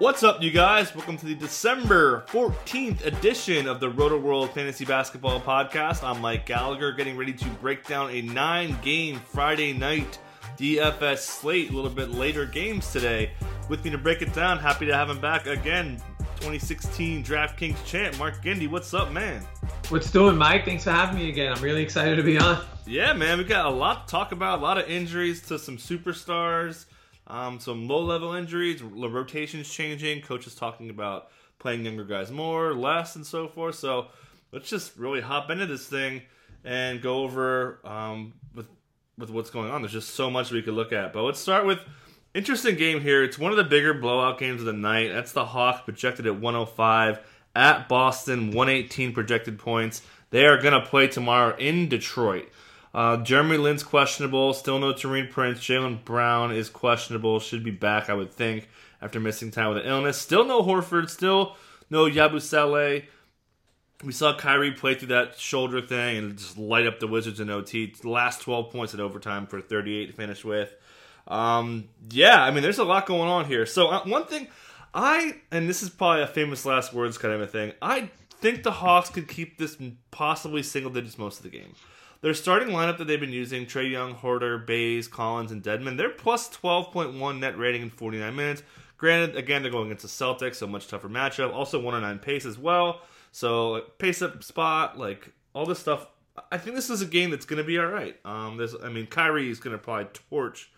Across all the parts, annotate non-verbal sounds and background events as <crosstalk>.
What's up, you guys? Welcome to the December 14th edition of the Rotoworld Fantasy Basketball Podcast. I'm Mike Gallagher, getting ready to break down a nine game Friday night DFS slate. A little bit later games today. With me to break it down, happy to have him back again. 2016 DraftKings champ, Mark Gindy. What's up, man? What's doing, Mike? Thanks for having me again. I'm really excited to be on. Yeah, man, we got a lot to talk about. A lot of injuries to some superstars. Um, some low level injuries, rotations changing, coaches talking about playing younger guys more, less, and so forth. So let's just really hop into this thing and go over um, with with what's going on. There's just so much we could look at. But let's start with interesting game here. It's one of the bigger blowout games of the night. That's the Hawks projected at 105 at Boston, 118 projected points. They are going to play tomorrow in Detroit. Uh, Jeremy Lin's questionable. Still no Taurean Prince. Jaylen Brown is questionable. Should be back, I would think, after missing time with an illness. Still no Horford. Still no Yabusele. We saw Kyrie play through that shoulder thing and just light up the Wizards in OT. Last 12 points at overtime for 38 to finish with. Um, yeah, I mean, there's a lot going on here. So, uh, one thing I, and this is probably a famous last words kind of a thing, I think the Hawks could keep this possibly single digits most of the game. Their starting lineup that they've been using Trae Young, Huerter, Bays, Collins, and Dedmon they're plus 12.1 net rating in 49 minutes. Granted, again, they're going against the Celtics, so much tougher matchup. Also, 109 pace as well. So, pace up spot, like all this stuff. I think this is a game that's going to be all right. Um, there's, I mean, Kyrie is going to probably torch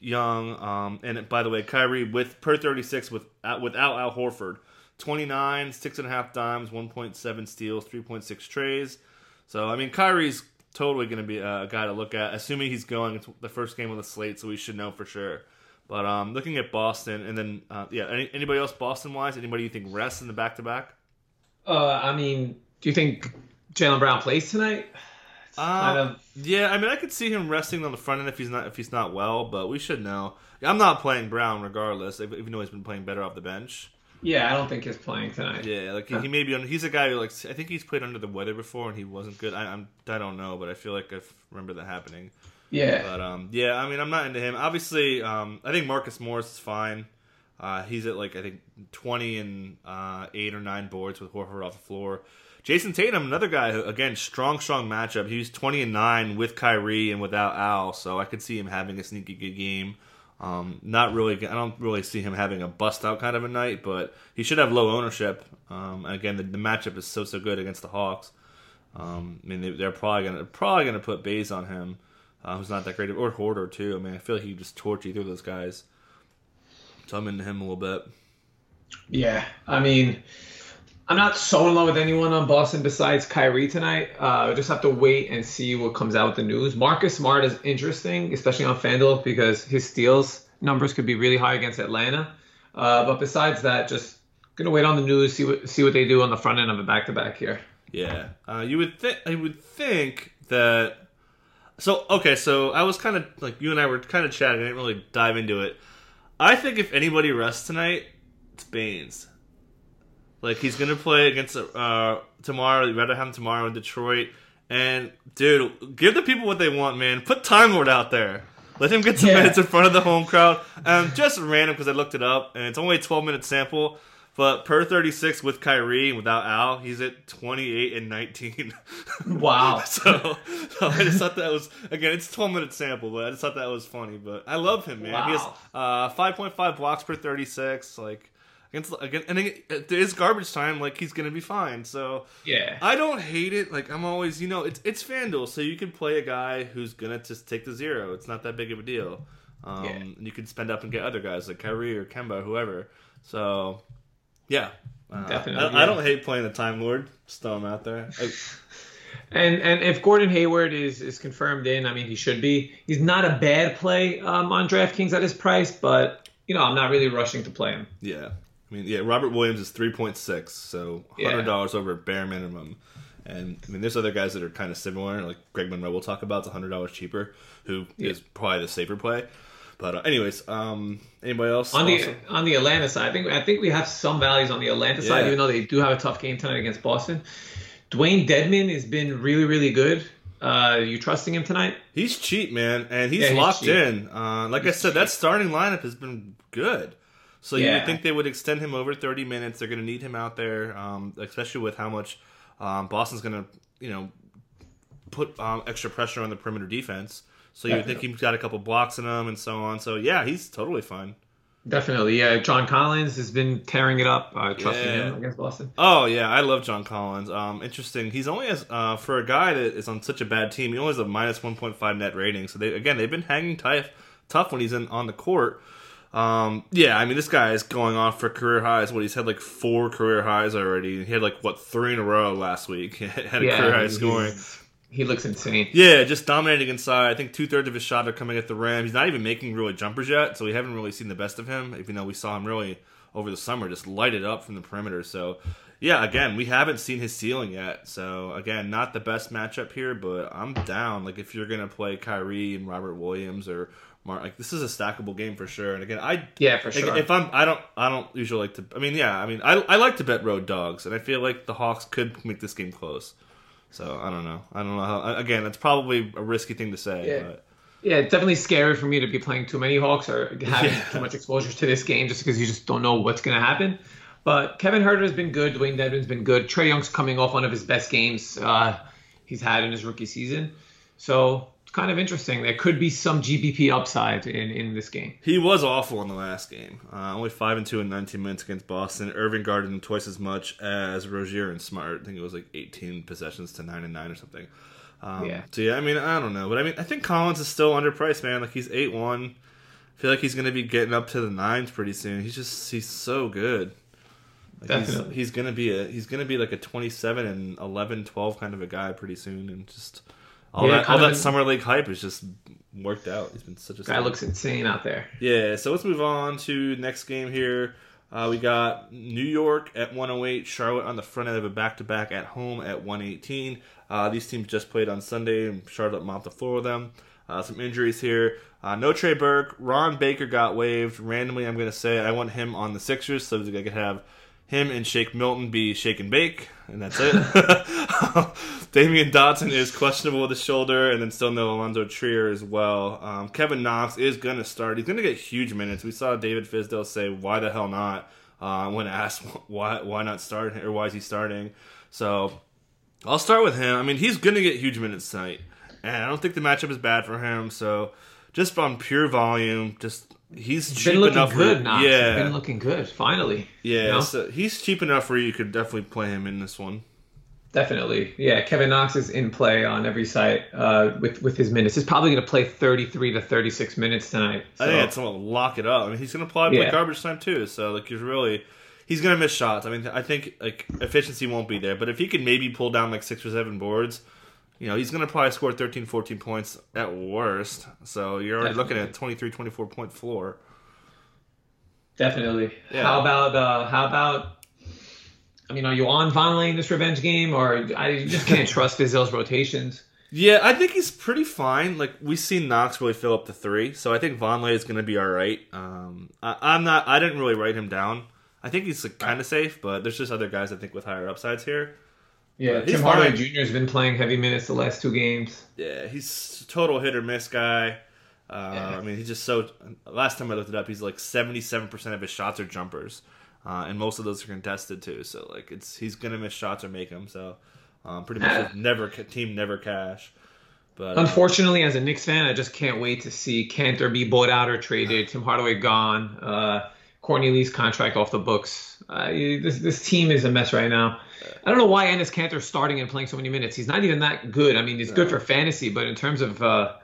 Young. Um, and by the way, Kyrie with per 36 with without Al Horford, 29, six and a half dimes, 1.7 steals, 3.6 trays. So I mean, Kyrie's totally going to be a guy to look at, assuming he's going. It's the first game on the slate, so we should know for sure. But um, looking at Boston, and then uh, yeah, any, anybody else Boston wise? Anybody you think rests in the back to back? Uh, I mean, do you think Jaylen Brown plays tonight? kind of... Yeah, I mean, I could see him resting on the front end if he's not if he's not well, but we should know. I'm not playing Brown regardless, even though he's been playing better off the bench. Yeah, I don't think he's playing tonight. Yeah, like he, he may be. On, he's a guy who like I think he's played under the weather before and he wasn't good. I, I'm I don't know, but I feel like I remember that happening. Yeah, but um, yeah, I mean, I'm not into him. Obviously, um, I think Marcus Morris is fine. Uh, he's at like I think 20 and uh, eight or nine boards with Horford off the floor. Jayson Tatum, another guy who again strong, strong matchup. He's 20 and nine with Kyrie and without Al, so I could see him having a sneaky good game. Um, not really. I don't really see him having a bust out kind of a night, but he should have low ownership. Um, again, the, the, matchup is so so good against the Hawks. Um, I mean, they, are probably gonna probably gonna put Bays on him, uh, who's not that great, or Huerter too. I mean, I feel like he just torch of those guys. So I'm into him a little bit. Yeah, I mean, I'm not so in love with anyone on Boston besides Kyrie tonight. Uh, just have to wait and see what comes out with the news. Marcus Smart is interesting, especially on FanDuel because his steals numbers could be really high against Atlanta. Uh, but besides that, just gonna wait on the news, see what see what they do on the front end of a back to back here. Yeah, uh, you would think I would think that. So okay, so I was kind of like you and I were kind of chatting. I didn't really dive into it. I think if anybody rests tonight, it's Baynes. Like he's gonna play against uh tomorrow. You rather have him tomorrow in Detroit. And dude, give the people what they want, man. Put Time Lord out there. Let him get some yeah. minutes in front of the home crowd. Um, just random because I looked it up, and it's only a 12 minute sample. But per 36 with Kyrie without Al, he's at 28 and 19. <laughs> Wow. <laughs> so, so, I just thought that was again, it's 12 minute sample, but I just thought that was funny. But I love him, man. Wow. He has uh, 5.5 blocks per 36. Like against again, and it is garbage time. Like he's gonna be fine. So yeah, I don't hate it. Like I'm always, you know, it's it's Fanduel, so you can play a guy who's gonna just take the zero. It's not that big of a deal. Um, yeah. You can spend up and get other guys like Kyrie or Kemba, or whoever. So yeah, uh, Definitely, I, yeah. I, don't hate playing the Time Lord. Just throw him out there. I, <laughs> And and if Gordon Hayward is is confirmed in, I mean he should be. He's not a bad play um, on DraftKings at his price, but you know I'm not really rushing to play him. Yeah, I mean, yeah, Robert Williams is three point six, so hundred dollars yeah. over bare minimum. And I mean, there's other guys that are kind of similar, like Greg Monroe. We'll talk about. It's hundred dollars cheaper, who yeah. is probably the safer play. But uh, anyways, um, anybody else on the on the Atlanta side? I think I think we have some values on the Atlanta yeah. side, even though they do have a tough game tonight against Boston. Dewayne Dedmon has been really really good. Uh, you trusting him tonight? He's cheap, man, and he's, yeah, locked in. Uh, like he's I said, cheap. that starting lineup has been good. So yeah. you would think they would extend him over 30 minutes. They're going to need him out there, um, especially with how much um, Boston's going to, you know, put um, extra pressure on the perimeter defense. So you would think he's got a couple blocks in him and so on. So yeah, he's totally fine. Definitely, yeah. John Collins has been tearing it up. Uh, trusting yeah. him against Boston. Oh yeah, I love John Collins. Um, interesting. He's only as uh, for a guy that is on such a bad team. He only has a minus one point five net rating. So they again they've been hanging tough, tough when he's in on the court. Um, yeah, I mean this guy is going off for career highs. What he's had like four career highs already. He had like what three in a row last week. <laughs> had a yeah, career high scoring he looks insane. Yeah, just dominating inside. I think two thirds of his shot are coming at the rim. He's not even making really jumpers yet, so we haven't really seen the best of him. Even though we saw him really over the summer just light it up from the perimeter. So yeah, again, we haven't seen his ceiling yet. So again, not the best matchup here, but I'm down. Like if you're gonna play Kyrie and Robert Williams or Mark, like this is a stackable game for sure. And again, I yeah for sure. If I'm, I don't, I don't usually like to. I mean, yeah, I mean, I I like to bet road dogs, and I feel like the Hawks could make this game close. So I don't know. I don't know how. Again, that's probably a risky thing to say. Yeah. But. Yeah, it's definitely scary for me to be playing too many Hawks or <laughs> having yeah. too much exposure to this game just because you just don't know what's going to happen. But Kevin Huerter has been good. Dewayne Dedmon's been good. Trae Young's coming off one of his best games uh, he's had in his rookie season. So kind of interesting. There could be some GPP upside in, in this game. He was awful in the last game. Uh, only five and two in 19 minutes against Boston. Irving guarded him twice as much as Rozier and Smart. I think it was like 18 possessions to nine and nine or something. Um, yeah. So yeah, I mean, I don't know, but I mean, I think Collins is still underpriced, man. Like he's eight one. I feel like he's going to be getting up to the nines pretty soon. He's just he's so good. Like Definitely. He's, he's, gonna be a he's gonna be like a 27 and 11 12 kind of a guy pretty soon and just all yeah, that all that an, summer league hype has just worked out. He's been such a guy looks insane out there. Yeah, so let's move on to next game here. Uh, we got New York at 108, Charlotte on the front end of a back to back at home at 118. Uh, these teams just played on Sunday, and Charlotte mopped the floor with them. Uh, some injuries here. Uh, no Trey Burke. Ron Baker got waived. Randomly, I'm going to say I want him on the Sixers so that I could have him and Shake Milton be shake and bake, and that's it. <laughs> Damyean Dotson is questionable with the shoulder, and then still no Alonzo Trier as well. Um, Kevin Knox is going to start. He's going to get huge minutes. We saw David Fizdale say, "Why the hell not?" Uh, when asked <laughs> why why not start or why is he starting. So I'll start with him. I mean, he's going to get huge minutes tonight, and I don't think the matchup is bad for him. So just on pure volume, just he's it's cheap been looking enough. Good, for, Yeah, been looking good. Finally, yeah. You know? So he's cheap enough where you could definitely play him in this one. Definitely, yeah. Kevin Knox is in play on every site uh, with with his minutes. He's probably going to play 33 to 36 minutes tonight. So. I think it's going to lock it up. I mean, he's going to probably play yeah. garbage time too. So like, he's really he's going to miss shots. I mean, I think like efficiency won't be there, but if he can maybe pull down like six or seven boards, you know, he's going to probably score 13, 14 points at worst. So you're already Definitely. looking at 23, 24 point floor. Definitely. Yeah. How about uh, how about? I mean, are you on Vonleh in this revenge game, or I just can't <laughs> trust Fizdale's rotations? Yeah, I think he's pretty fine. Like we've seen Knox really fill up the three, so I think Vonleh is going to be all right. Um, I, am not. I didn't really write him down. I think he's like, kind of safe, but there's just other guys I think with higher upsides here. Yeah, Tim Hardaway Jr. has been playing heavy minutes the last two games. Yeah, he's total hit or miss guy. Uh, yeah. I mean, he's just so. Last time I looked it up, he's like seventy-seven percent of his shots are jumpers, uh, and most of those are contested too. So like, it's he's gonna miss shots or make them. So um, pretty much never team never cash. But uh, unfortunately, as a Knicks fan, I just can't wait to see Kanter be bought out or traded, Tim Hardaway gone, uh, Courtney Lee's contract off the books. Uh, this this team is a mess right now. I don't know why Enes Kanter's starting and playing so many minutes. He's not even that good. I mean, he's good for fantasy, but in terms of uh,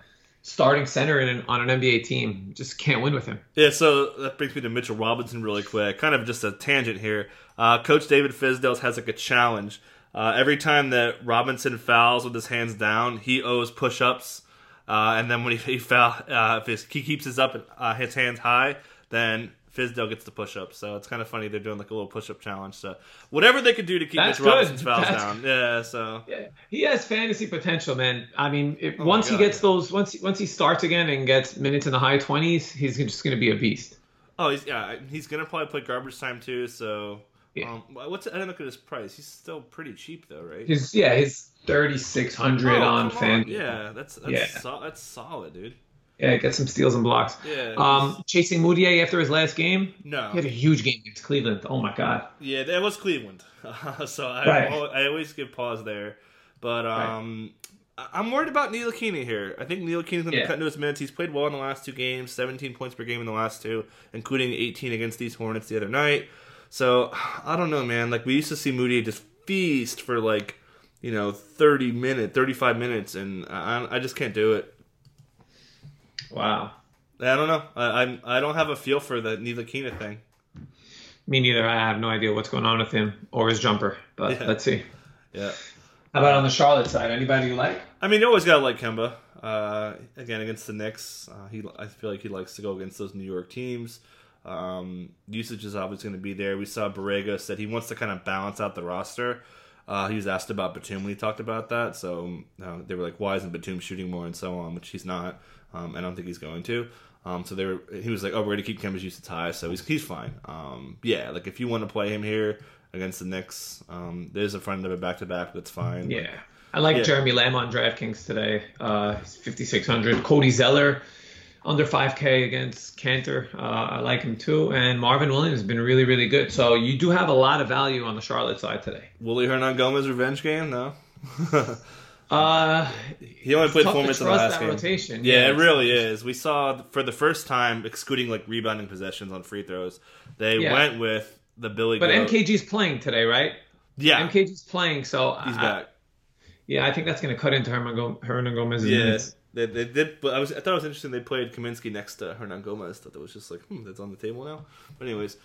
starting center in, on an NBA team. Just can't win with him. Yeah, so that brings me to Mitchell Robinson really quick. Kind of just a tangent here. Uh, Coach David Fizdale has like a challenge. Uh, every time that Robinson fouls with his hands down, he owes push-ups. Uh, and then when he, he foul, uh, if his, he keeps his up uh, his hands high, then Fizdale gets the push-up. So it's kind of funny they're doing like a little push-up challenge. So whatever they could do to keep That's Mitch Robinson's fouls That's- down. Yeah. So Yeah, he has fantasy potential, man. I mean, if, Oh once he gets those, once he, once he starts again and gets minutes in the high twenties, he's just going to be a beast. oh he's yeah he's gonna probably play garbage time too. So Yeah. um, what's I didn't look at his price. He's still pretty cheap though, right? He's yeah, he's thirty six hundred Oh, on fan. Yeah, that's that's, Yeah. So, that's solid, dude. Yeah, get some steals and blocks. Yeah. Um, chasing Mudiay after his last game, no. he had a huge game against Cleveland. Oh my god. Yeah, that was Cleveland. <laughs> so I, Right. I always give pause there. But um, I- I'm worried about Ntilikina here. I think Ntilikina's going to Yeah. cut into his minutes. He's played well in the last two games, 17 points per game in the last two, including 18 against these Hornets the other night. So I don't know, man. Like we used to see Moody just feast for like you know 30 minutes, 35 minutes, and I, I just can't do it. Wow. I don't know. I I'm, I don't have a feel for the Ntilikina thing. Me neither. I have no idea what's going on with him or his jumper. But Yeah. let's see. Yeah. How about on the Charlotte side? Anybody you like? I mean, you always gotta like Kemba. Uh, again, against the Knicks, uh, he I feel like he likes to go against those New York teams. Um, usage is obviously going to be there. We saw Borrego said he wants to kind of balance out the roster. Uh, he was asked about Batum when he talked about that. So uh, they were like, "Why isn't Batum shooting more?" and so on, which he's not. Um, I don't think he's going to. Um, so they were. He was like, "Oh, we're going to keep Kemba's usage high, so he's he's fine." Um, yeah, like if you want to play him here against the Knicks, um, there's a front of a back to back. That's fine. Yeah. I like Yeah. Jeremy Lamb on DraftKings today. Uh, he's 5,600. Cody Zeller under 5K against Kanter. Uh, I like him too. And Marvin Williams has been really, really good. So you do have a lot of value on the Charlotte side today. Willy Hernangomez revenge game? No. <laughs> Uh, he only played four minutes in the last game. rotation. Yeah, it really is. We saw for the first time, excluding like rebounding possessions on free throws, they Yeah. went with the Billy. But Goat. MKG's playing today, right? yeah, MKG's playing, so he's I, back. yeah, I think that's going to cut into Hernan, Go- Hernangomez's Yeah, minutes. they, they did. But I was I thought it was interesting. They played Kaminsky next to Hernangomez. Thought that was just like hmm, that's on the table now. But anyways,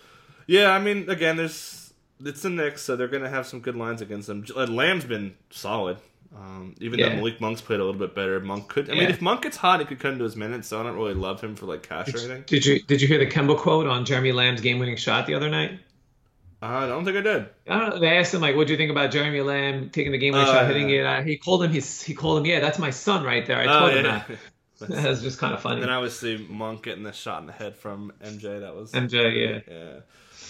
yeah. I mean, again, there's it's the Knicks, so they're gonna have some good lines against them. Lamb's been solid. Um, even though Yeah. Malik Monk's played a little bit better, Monk could. I mean, if Monk gets hot, he could cut into his minutes. So I don't really love him for like cash or anything. Did you did you hear the Kemba quote on Jeremy Lamb's game-winning shot the other night? I don't think I did. I don't know. They asked him like, "What do you think about Jeremy Lamb taking the game-winning Oh, shot, yeah. hitting it?" Uh, he called him his. He called him, "Yeah, that's my son right there." I Oh, told him yeah. that. <laughs> <laughs> That was just kind of funny. Then obviously Monk getting the shot in the head from MJ. That was MJ, yeah. yeah.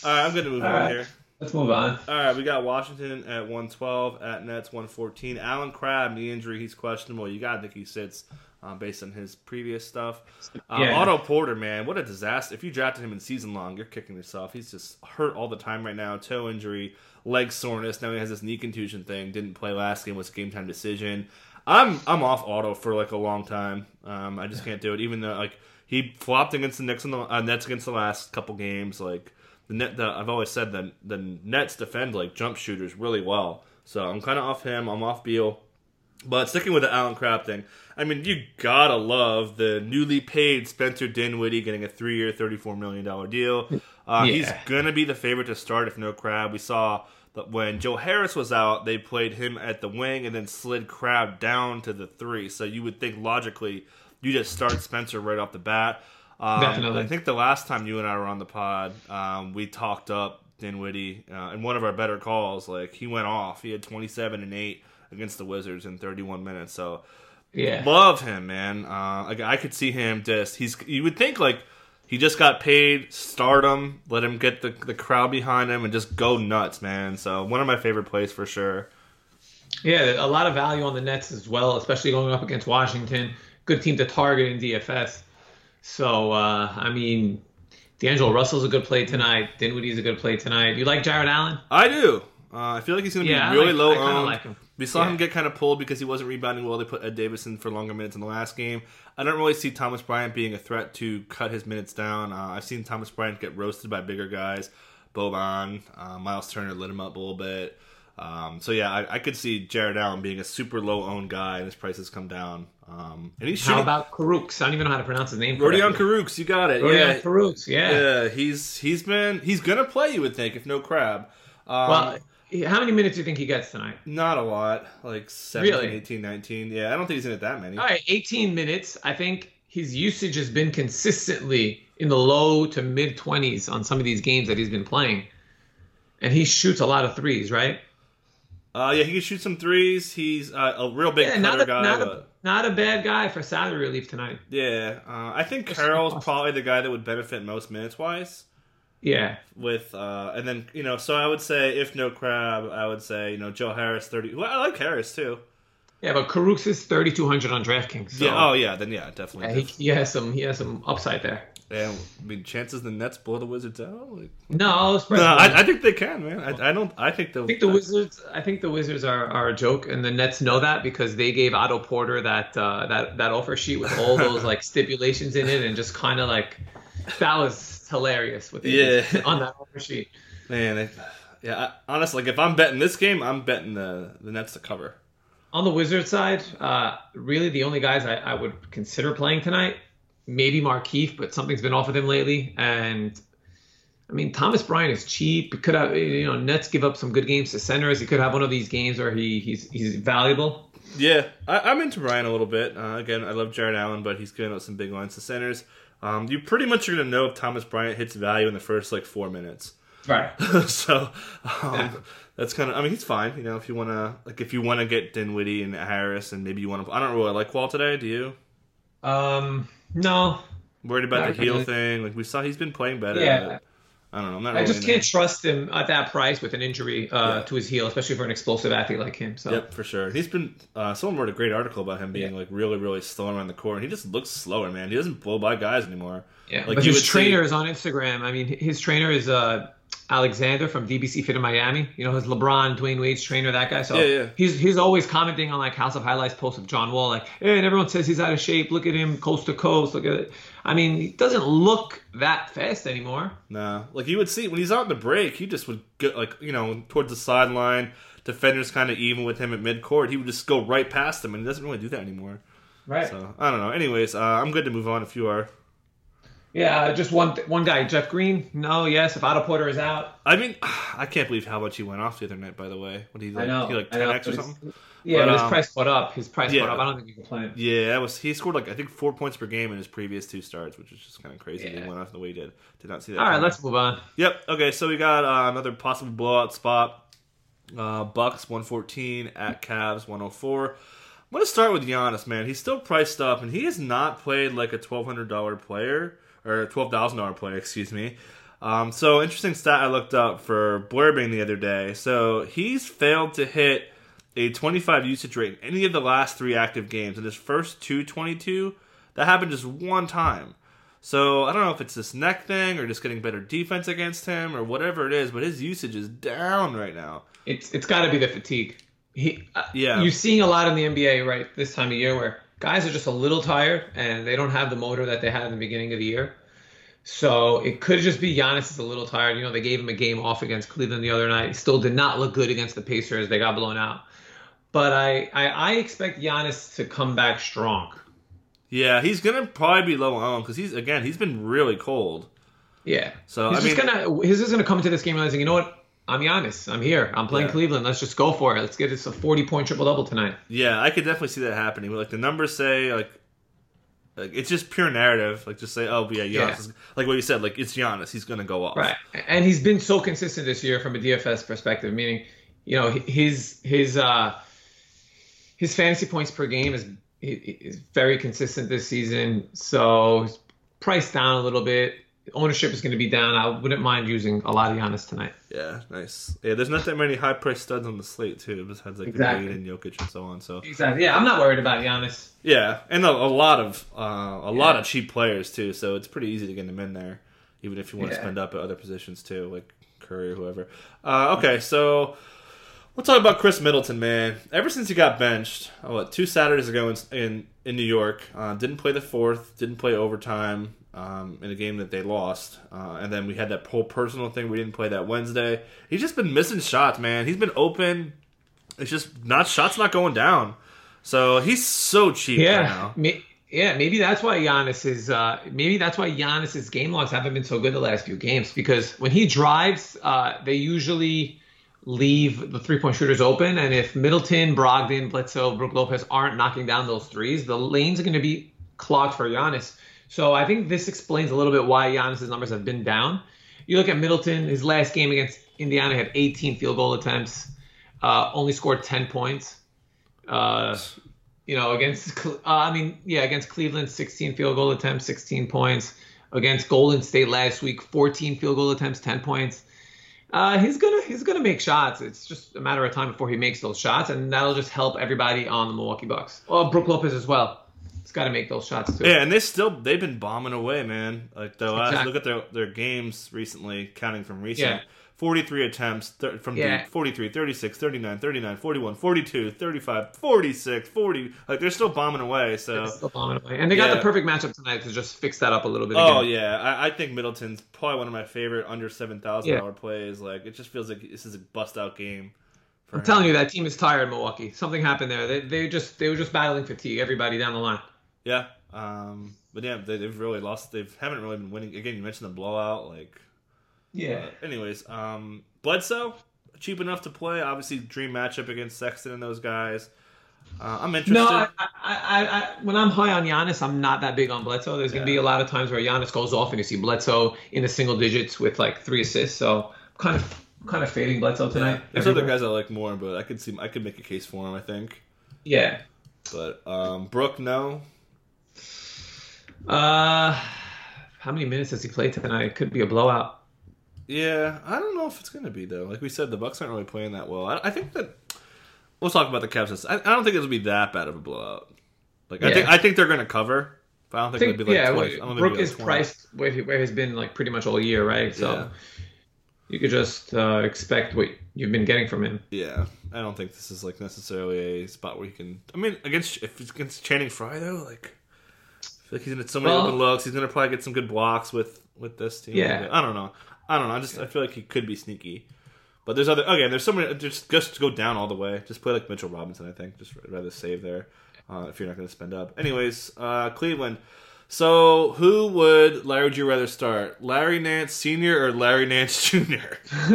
All right, I'm going to move All on right. here. Let's move on. All right, we got Washington at 112, at Nets 114. Allen Crabbe, knee injury, he's questionable. You got to think he sits uh, based on his previous stuff. Uh, Yeah. Otto Porter, man, what a disaster. If you drafted him in season long, you're kicking yourself. He's just hurt all the time right now. Toe injury, leg soreness. Now he has this knee contusion thing. Didn't play last game, was a game time decision. I'm I'm off Otto for like a long time. Um, I just can't do it. Even though like he flopped against the Knicks in the uh, Nets against the last couple games, like the net. The, I've always said that the Nets defend like jump shooters really well. So I'm kind of off him. I'm off Beal. But sticking with the Allen Crabbe thing, I mean, you gotta love the newly paid Spencer Dinwiddie getting a three-year, thirty-four million dollar deal. Uh, He's gonna be the favorite to start if no Crabbe. We saw that when Joe Harris was out, they played him at the wing and then slid Crabbe down to the three. So you would think logically you just start Spencer right off the bat. Um, Definitely. I think the last time you and I were on the pod, um, we talked up Dinwiddie uh, in one of our better calls. Like he went off. He had 27 and eight against the Wizards in 31 minutes. So Yeah. love him, man. Uh, like I could see him just. He's. You would think like he just got paid. Start him. Let him get the the crowd behind him and just go nuts, man. So one of my favorite plays for sure. Yeah, a lot of value on the Nets as well, especially going up against Washington. Good team to target in DFS. So, uh, I mean, D'Angelo Russell's a good play tonight. Dinwiddie's a good play tonight. You like Jarrett Allen? I do. Uh, I feel like he's going to Yeah, be really like- low I owned. like him. We saw Yeah. him get kind of pulled because he wasn't rebounding well. They put Ed Davison for longer minutes in the last game. I don't really see Thomas Bryant being a threat to cut his minutes down. Uh, I've seen Thomas Bryant get roasted by bigger guys. Boban, uh, Miles Turner lit him up a little bit. Um, so yeah, I, I could see Jarrett Allen being a super low owned guy, and his prices come down. Um, and he's How about Kurucs? I don't even know how to pronounce his name. Rodion. Kurucs, you got it. Rodion yeah, Kurucs, yeah. yeah. He's he's been he's gonna play. You would think if no Crabbe. Um, Well, how many minutes do you think he gets tonight? Not a lot, like 17, Really? 18, 19. Yeah, I don't think he's gonna get that many. All right, 18 minutes. I think his usage has been consistently in the low to mid 20s on some of these games that he's been playing. And he shoots a lot of threes, right? Uh, yeah, he can shoot some threes. He's uh, a real big Yeah, cutter not a, guy. not, a, not a bad guy for salary relief tonight. yeah, uh, I think Just Carroll's awesome. probably the guy that would benefit most minutes wise. Yeah. With uh, and then you know, so I would say if no Crabbe, I would say you know Joe Harris thirty. Well, I like Harris too. Yeah, but Kurucs is 3,200 on DraftKings. So yeah. Oh yeah. Then yeah, definitely. yeah, he, he has some he has some upside there. And, I mean, chances the Nets blow the Wizards out. Like, No, no, I, I think they can, man. I, I don't. I think the. I think the Wizards. I think the Wizards are, are a joke, and the Nets know that because they gave Otto Porter that uh, that that offer sheet with all those like <laughs> stipulations in it, and just kind of like that was hilarious. What they did Yeah. <laughs> on that offer sheet. man. They, yeah. I, honestly, like if I'm betting this game, I'm betting the the Nets to cover. On the Wizards side, uh, really the only guys I, I would consider playing tonight, maybe Markieff, but something's been off with him lately, and. I mean, Thomas Bryant is cheap. He could have, you know, Nets give up some good games to centers. He could have one of these games where he he's he's valuable. Yeah, I, I'm into Ryan a little bit. Uh, again, I love Jarrett Allen, but he's giving up some big lines to centers. Um, you pretty much are going to know if Thomas Bryant hits value in the first like four minutes. Right. <laughs> so um, Yeah. that's kind of. I mean, he's fine. You know, if you want to, like, if you want to get Dinwiddie and Harris, and maybe you want to. I don't really like Wall today. Do you? Um, no, Worried about the heel really. thing? Like we saw, he's been playing better. Yeah. I don't know. I'm not. I really just can't him. trust him at that price with an injury uh, Yeah. to his heel, especially for an explosive athlete like him. So Yep, for sure. He's been. Uh, someone wrote a great article about him being Yeah. like really, really slow around the court. And he just looks slower, man. He doesn't blow by guys anymore. Yeah, Like but his would see- trainer is on Instagram. I mean, his trainer is uh, Alexander from DBC Fit in Miami. You know, his LeBron, Dwyane Wade's trainer, that guy. So Yeah, yeah. he's he's always commenting on like House of Highlights posts of John Wall, like, hey, and everyone says he's out of shape. Look at him, coast to coast. Look at it. I mean, he doesn't look that fast anymore. Nah, like you would see when he's out in the break, he just would get like you know towards the sideline. Defenders kind of even with him at midcourt. He would just go right past them, and he doesn't really do that anymore. Right. So I don't know. Anyways, uh, I'm good to move on if you are. Yeah, just one one guy, Jeff Green. No, yes. If Otto Porter is out, I mean, <sighs> I can't believe how much he went off the other night. By the way, what he like, I know. he like 10x or but something. Yeah, But, but his um, price put up. His price yeah. put up. I don't think you can play him. Yeah, that was he scored like I think four points per game in his previous two starts, which is just kind of crazy. He went off the way he did. Did not see that. All right, let's move on. Yep. Okay, so we got uh, another possible blowout spot. Uh, Bucks 114 at Cavs 104. I'm gonna start with Giannis, man. He's still priced up, and he has not played like a $1,200 player or $12,000 player, excuse me. Um, so interesting stat I looked up for Blurbing the other day. So he's failed to hit a 25 usage rate in any of the last three active games. In his first two 22, that happened just one time. So I don't know if it's this neck thing or just getting better defense against him or whatever it is, but his usage is down right now. It's it's got to be the fatigue. He, uh, Yeah. You're seeing a lot in the NBA right this time of year where guys are just a little tired and they don't have the motor that they had in the beginning of the year. So it could just be Giannis is a little tired. You know, they gave him a game off against Cleveland the other night. He still did not look good against the Pacers. They got blown out. But I, I, I expect Giannis to come back strong. Yeah, he's gonna probably be low on because he's again he's been really cold. Yeah. So, he's I just gonna he's just gonna come into this game realizing, you know what? I'm Giannis. I'm here. I'm playing Yeah. Cleveland. Let's just go for it. Let's get this a 40 point triple double tonight. Yeah, I could definitely see that happening. Like the numbers say, like, like it's just pure narrative. Like just say, oh yeah, Giannis. Yeah. Is, like what you said, like it's Giannis. He's gonna go off. Right. And he's been so consistent this year from a DFS perspective, meaning, you know, his his uh his fantasy points per game is is very consistent this season. So he's priced down a little bit. Ownership is going to be down. I wouldn't mind using a lot of Giannis tonight. Yeah, nice. Yeah, there's not that many high priced studs on the slate too. Besides like Exactly. And Jokic and so on. So Exactly. Yeah, I'm not worried about Giannis. yeah, and a, a lot of uh, a lot of cheap players too. So it's pretty easy to get them in there, even if you want to spend up at other positions too, like Curry or whoever. Uh, okay, so we'll talk about Khris Middleton, man. Ever since he got benched, oh, what two Saturdays ago in in, in New York, uh, didn't play the fourth, didn't play overtime. Um, in a game that they lost, uh, and then we had that whole personal thing. We didn't play that Wednesday. He's just been missing shots, man. He's been open. It's just not shots not going down. So he's so cheap right Yeah. now. Ma- yeah, maybe that's why Giannis is. Uh, maybe that's why Giannis's game logs haven't been so good the last few games because when he drives, uh, they usually leave the three point shooters open. And if Middleton, Brogdon, Bledsoe, Brook Lopez aren't knocking down those threes, the lanes are going to be clogged for Giannis. So I think this explains a little bit why Giannis's numbers have been down. You look at Middleton, his last game against Indiana had 18 field goal attempts, uh, only scored 10 points. Uh, you know, against, uh, I mean, yeah, against Cleveland, 16 field goal attempts, 16 points. Against Golden State last week, 14 field goal attempts, 10 points. Uh, he's gonna he's gonna make shots. It's just a matter of time before he makes those shots, and that'll just help everybody on the Milwaukee Bucks. Well, Brook Lopez as well. He's got to make those shots too. Yeah, and they still they've been bombing away, man. Like the last exactly. look at their their games recently, counting from recent. Yeah. 43 attempts th- from yeah. deep 43 36 39 39 41 42 35 46 40 like they're still bombing away so they're still bombing away and they got yeah. the perfect matchup tonight to just fix that up a little bit oh again. yeah I, I, think middleton's probably one of my favorite under $7000 yeah. plays like it just feels like this is a bust out game i'm him. telling you that team is tired milwaukee something happened there they, they just they were just battling fatigue everybody down the line yeah um but yeah they, have really lost they haven't really been winning again you mentioned the blowout like yeah. Uh, anyways, um, Bledsoe, cheap enough to play. Obviously, dream matchup against Sexton and those guys. Uh, I'm interested. No, I, I, I, when I'm high on Giannis, I'm not that big on Bledsoe. There's gonna be a lot of times where Giannis goes off and you see Bledsoe in the single digits with like three assists. So I'm kind of kind of fading Bledsoe tonight. Yeah. There's other guys I like more, but I could see I could make a case for him. I think. Yeah. But um, Brook, no. Uh, how many minutes has he played tonight? It could be a blowout. Yeah, I don't know if it's going to be though. Like we said, the Bucks aren't really playing that well. I, I think that we'll talk about the Cavs. I, I don't think it'll be that bad of a blowout. Like yeah. I think I think they're going to cover. But I don't think, think it'll be like yeah. 20, Brook is like priced where, he, where he's been like pretty much all year, right? So yeah. you could just uh, expect what you've been getting from him. Yeah, I don't think this is like necessarily a spot where he can. I mean, against if it's against Channing Frye though, like feel like he's in so many well, open looks. He's going to probably get some good blocks with with this team. Yeah, I don't know. I don't know. I just I feel like he could be sneaky. But there's other again. There's so many. Just just go down all the way. Just play like Mitchell Robinson. I think just rather save there uh, if you're not going to spend up. Anyways, uh, Cleveland. So who would Larry would you rather start? Larry Nance Senior or Larry Nance <laughs> Junior? <laughs> I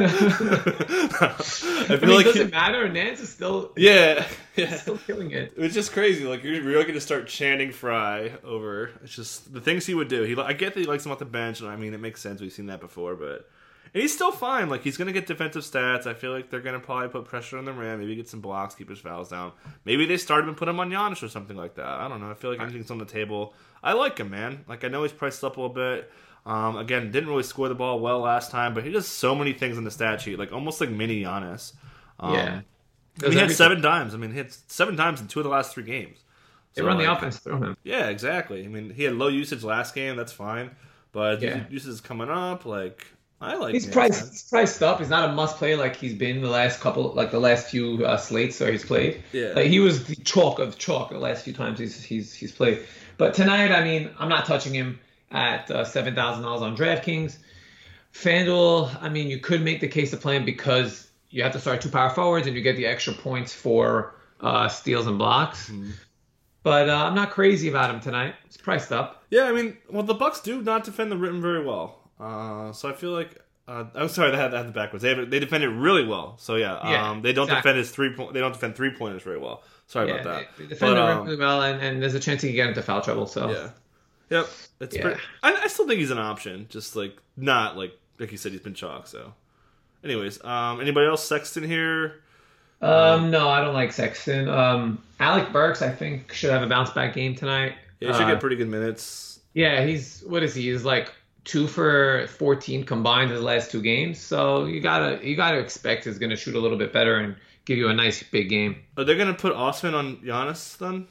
feel I mean, like doesn't matter. Nance is still yeah, <laughs> yeah, still killing it. It's just crazy. Like you're really going to start Channing Frye over. It's just the things he would do. He I get that he likes him off the bench, and I mean it makes sense. We've seen that before, but and he's still fine. Like he's gonna get defensive stats. I feel like they're gonna probably put pressure on the rim. Maybe get some blocks, keep his fouls down. Maybe they start him and put him on Giannis or something like that. I don't know. I feel like anything's on the table. I like him, man. Like I know he's priced up a little bit. Um, again, didn't really score the ball well last time, but he does so many things in the stat sheet, like almost like mini Giannis. Um, yeah, I mean, he had seven times. I mean, he had seven times in two of the last three games. They so, run like, the offense through him. Yeah, exactly. I mean, he had low usage last game. That's fine, but yeah. usage is coming up. Like I like. He's priced. He's priced up. He's not a must play like he's been the last couple, like the last few uh, slates where he's played. Yeah. Like he was the chalk of chalk the last few times he's he's he's played. But tonight, I mean, I'm not touching him at uh, seven thousand dollars on DraftKings. FanDuel, I mean, you could make the case to play him because you have to start two power forwards and you get the extra points for uh, steals and blocks. Mm-hmm. But uh, I'm not crazy about him tonight. It's priced up. Yeah, I mean, well, the Bucks do not defend the rim very well. Uh, so I feel like uh, I'm sorry, they had, that backwards. They have, they defend it really well. So yeah, yeah um, they don't exactly. defend his three point. They don't defend three pointers very well. Sorry yeah, about that. They, they defend but, it um, well, and, and there's a chance he can get into foul trouble. So yeah, yep. It's yeah. Pretty, I, I, still think he's an option. Just like not like like you said, he's been chalk. So, anyways, um, anybody else Sexton here? Um, um, no, I don't like Sexton. Um, Alec Burks, I think, should have a bounce back game tonight. Yeah, he should uh, get pretty good minutes. Yeah, he's what is he? He's like two for 14 combined his last two games. So you gotta you gotta expect he's gonna shoot a little bit better and give you a nice big game. Are they gonna put Osman on Giannis then?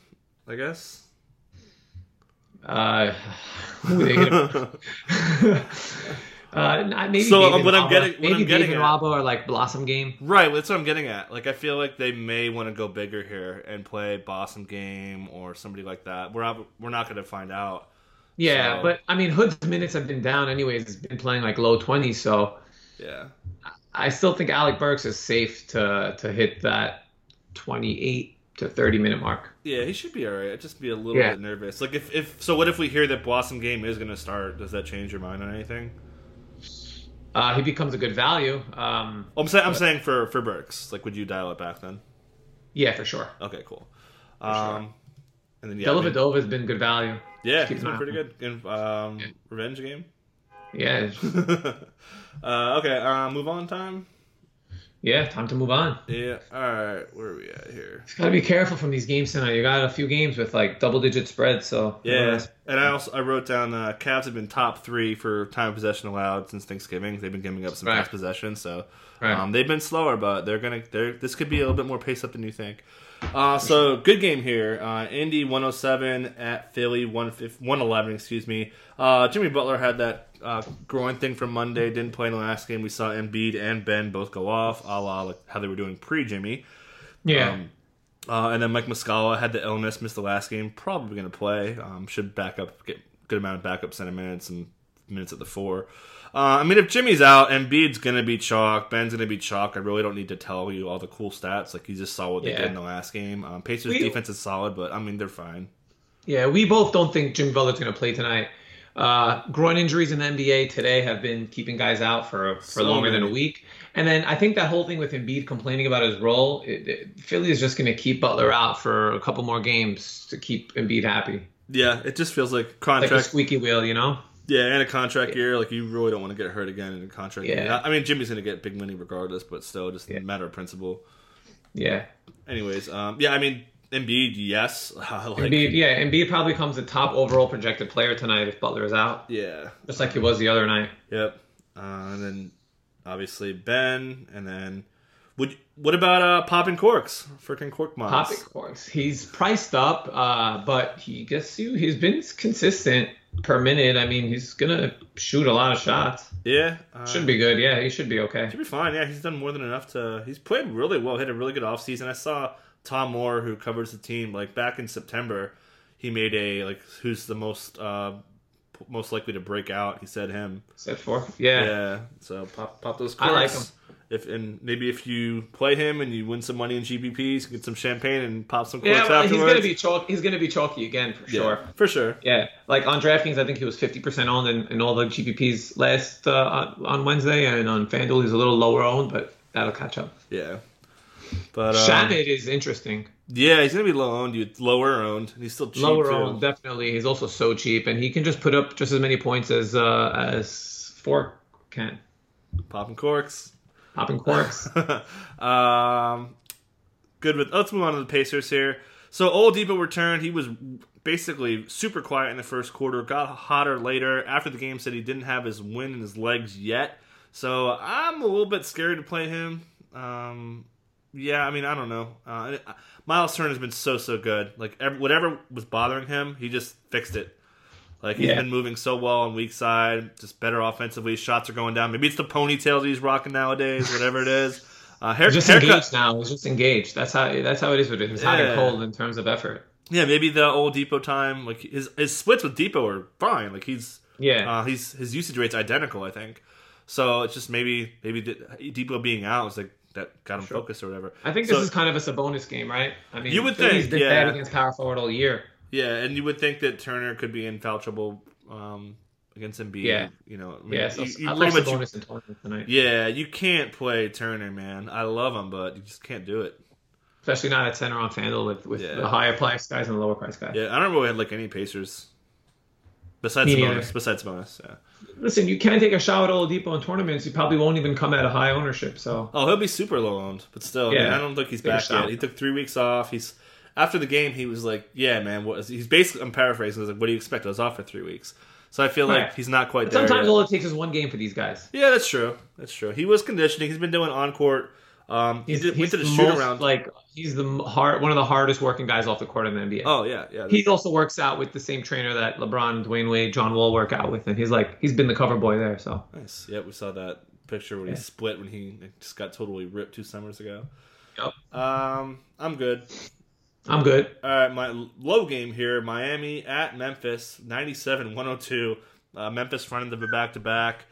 I guess. Uh, <laughs> who are they gonna? <laughs> uh, maybe so David what I'm getting, what maybe I'm getting David at, or like Blossomgame. Right, that's what I'm getting at. Like I feel like they may want to go bigger here and play Blossomgame or somebody like that. We're not, we're not going to find out. Yeah, so, but I mean, Hood's minutes have been down anyways. He's been playing like low 20s, so yeah. I still think Alec Burks is safe to to hit that 28 to 30 minute mark. Yeah, he should be all right. I'd just be a little yeah. bit nervous. Like if, if so, what if we hear that Blossomgame is going to start? Does that change your mind on anything? uh, he becomes a good value. Um, Oh, I'm saying I'm saying for for Burks. Like, would you dial it back then? yeah, for sure. Okay, cool. Um, and then yeah, I mean- has been good value. Yeah, keep he's an been pretty good in um, revenge game. Yeah, <laughs> uh, okay, uh, move on time. Yeah. Time to move on. Yeah, all right. Where are we at here? Gotta be careful from these games tonight. You got a few games with like double digit spreads, so Yeah, and I also I wrote down uh, Cavs have been top three for time of possession allowed since Thanksgiving. They've been giving up some Right. fast possession, so Right. um, they've been slower, but they're gonna. They're this could be a little bit more pace up than you think. Uh, so good game here. Uh, Indy 107 at Philly 111. Excuse me. Uh, Jimmy Butler had that uh, groin thing from Monday. Didn't play in the last game. We saw Embiid and Ben both go off, a la like how they were doing pre Jimmy. yeah. Um, uh, and then Mike Muscala had the illness, missed the last game. Probably going to play. Um, should back up, get good amount of backup center minutes and minutes at the four. Uh, I mean, if Jimmy's out, Embiid's going to be chalk. Ben's going to be chalk. I really don't need to tell you all the cool stats. Like you just saw what they Yeah. did in the last game. Um, Pacers We- defense is solid, but I mean they're fine. Yeah, we both don't think Jimmy Butler's going to play tonight. Uh, groin injuries in the NBA today have been keeping guys out for for So longer than a week. And then I think that whole thing with Embiid complaining about his role, it, it, Philly is just going to keep Butler out for a couple more games to keep Embiid happy, Yeah, it just feels like like a contract. squeaky wheel, you know? yeah, and a contract year. Like you really don't want to get hurt again in a contract Yeah. year. I mean, Jimmy's going to get big money regardless, but still, just Yeah. a matter of principle. Yeah, Anyways, um, yeah, I mean Embiid, yes. <laughs> like, Embiid. Yeah, Embiid probably becomes the top overall projected player tonight if Butler is out, Yeah. just like he was the other night. Yep. Uh, and then obviously Ben, and then would what about uh popping corks? Freaking Korkmaz. Popping corks. He's priced up, uh, but he gets you. He's been consistent per minute. I mean, he's gonna shoot a lot of shots. Yeah. Uh, Should be good. Yeah, he should be okay. Should be fine. Yeah, he's done more than enough to. He's played really well. Had a really good offseason. I saw Tom Moore, who covers the team, like back in September, he made a like who's the most uh most likely to break out. He said him. Set four. Yeah. Yeah. So pop pop those cards. I like him. If and maybe if you play him and you win some money in GPPs, get some champagne and pop some Yeah, corks well, he's gonna be chalk. He's gonna be chalky again for yeah, sure. for sure. Yeah, like on DraftKings, I think he was fifty percent owned in, in all the GPPs last uh, on- on Wednesday, and on FanDuel he's a little lower owned, but that'll catch up. Yeah. But um, Shamet is interesting. yeah, he's gonna be low owned. Lower owned, and he's still cheap lower too. owned, definitely. He's also so cheap, and he can just put up just as many points as uh, as Fork can. Popping corks. Popping corks. <laughs> um, good with. Let's move on to the Pacers here. So Oladipo returned. He was basically super quiet in the first quarter. Got hotter later. After the game, said he didn't have his wind in his legs yet. So I'm a little bit scared to play him. Um, yeah, I mean I don't know. Uh, Miles Turner has been so so good. Like ev whatever was bothering him, he just fixed it. Like he's Yeah. been moving so well on weak side, just better offensively. Shots are going down. Maybe it's the ponytails he's rocking nowadays. Whatever it is. Uh, hair, just haircut. engaged now. He's just engaged. That's how that's how it is with him. He's hot Yeah. and cold in terms of effort. Yeah, maybe the old Depot time. Like his his splits with Depot are fine. Like he's Yeah. uh, he's his usage rate's identical. I think. So it's just maybe maybe Depot being out was like that got him focused or whatever. I think this So- is kind of a Sabonis game, right? I mean, You would Philly's think, been yeah. bad against power forward all year. Yeah, and you would think that Turner could be in foul trouble um, against Embiid. Yeah. you know. I mean, Yeah, so you, you I like much- Sabonis in tournament tonight, Yeah, you can't play Turner, man. I love him, but you just can't do it. especially not at center on Fanduel with with Yeah. the higher price guys and the lower price guys. Yeah, I don't really have like any Pacers besides Me bonus. neither. Besides bonus, yeah. Listen, you can take a shot at Oladipo in tournaments. You probably won't even come at a high ownership. So Oh, he'll be super low owned, but still, yeah. I don't think he's Take back yet. He took three weeks off. He's after the game. He was like, "Yeah, man." What he's basically? I'm paraphrasing. He's like, "What do you expect?" I was off for three weeks, so I feel like he's not quite but there. sometimes yet. all it takes is one game for these guys. Yeah, that's true. That's true. He was conditioning. He's been doing on court. Um, he He's, did, went he's to the the shoot around. like he's the hard one of the hardest working guys off the court in the NBA. oh yeah, yeah. He also works out with the same trainer that LeBron, Dwyane Wade, John Wall work out with, and he's like he's been the cover boy there. So nice. Yeah, we saw that picture when he split when he just got totally ripped two summers ago. Yep. Um, I'm good. I'm good. All right, my low game here: Miami at Memphis, 97-102. Uh, Memphis running the back to back.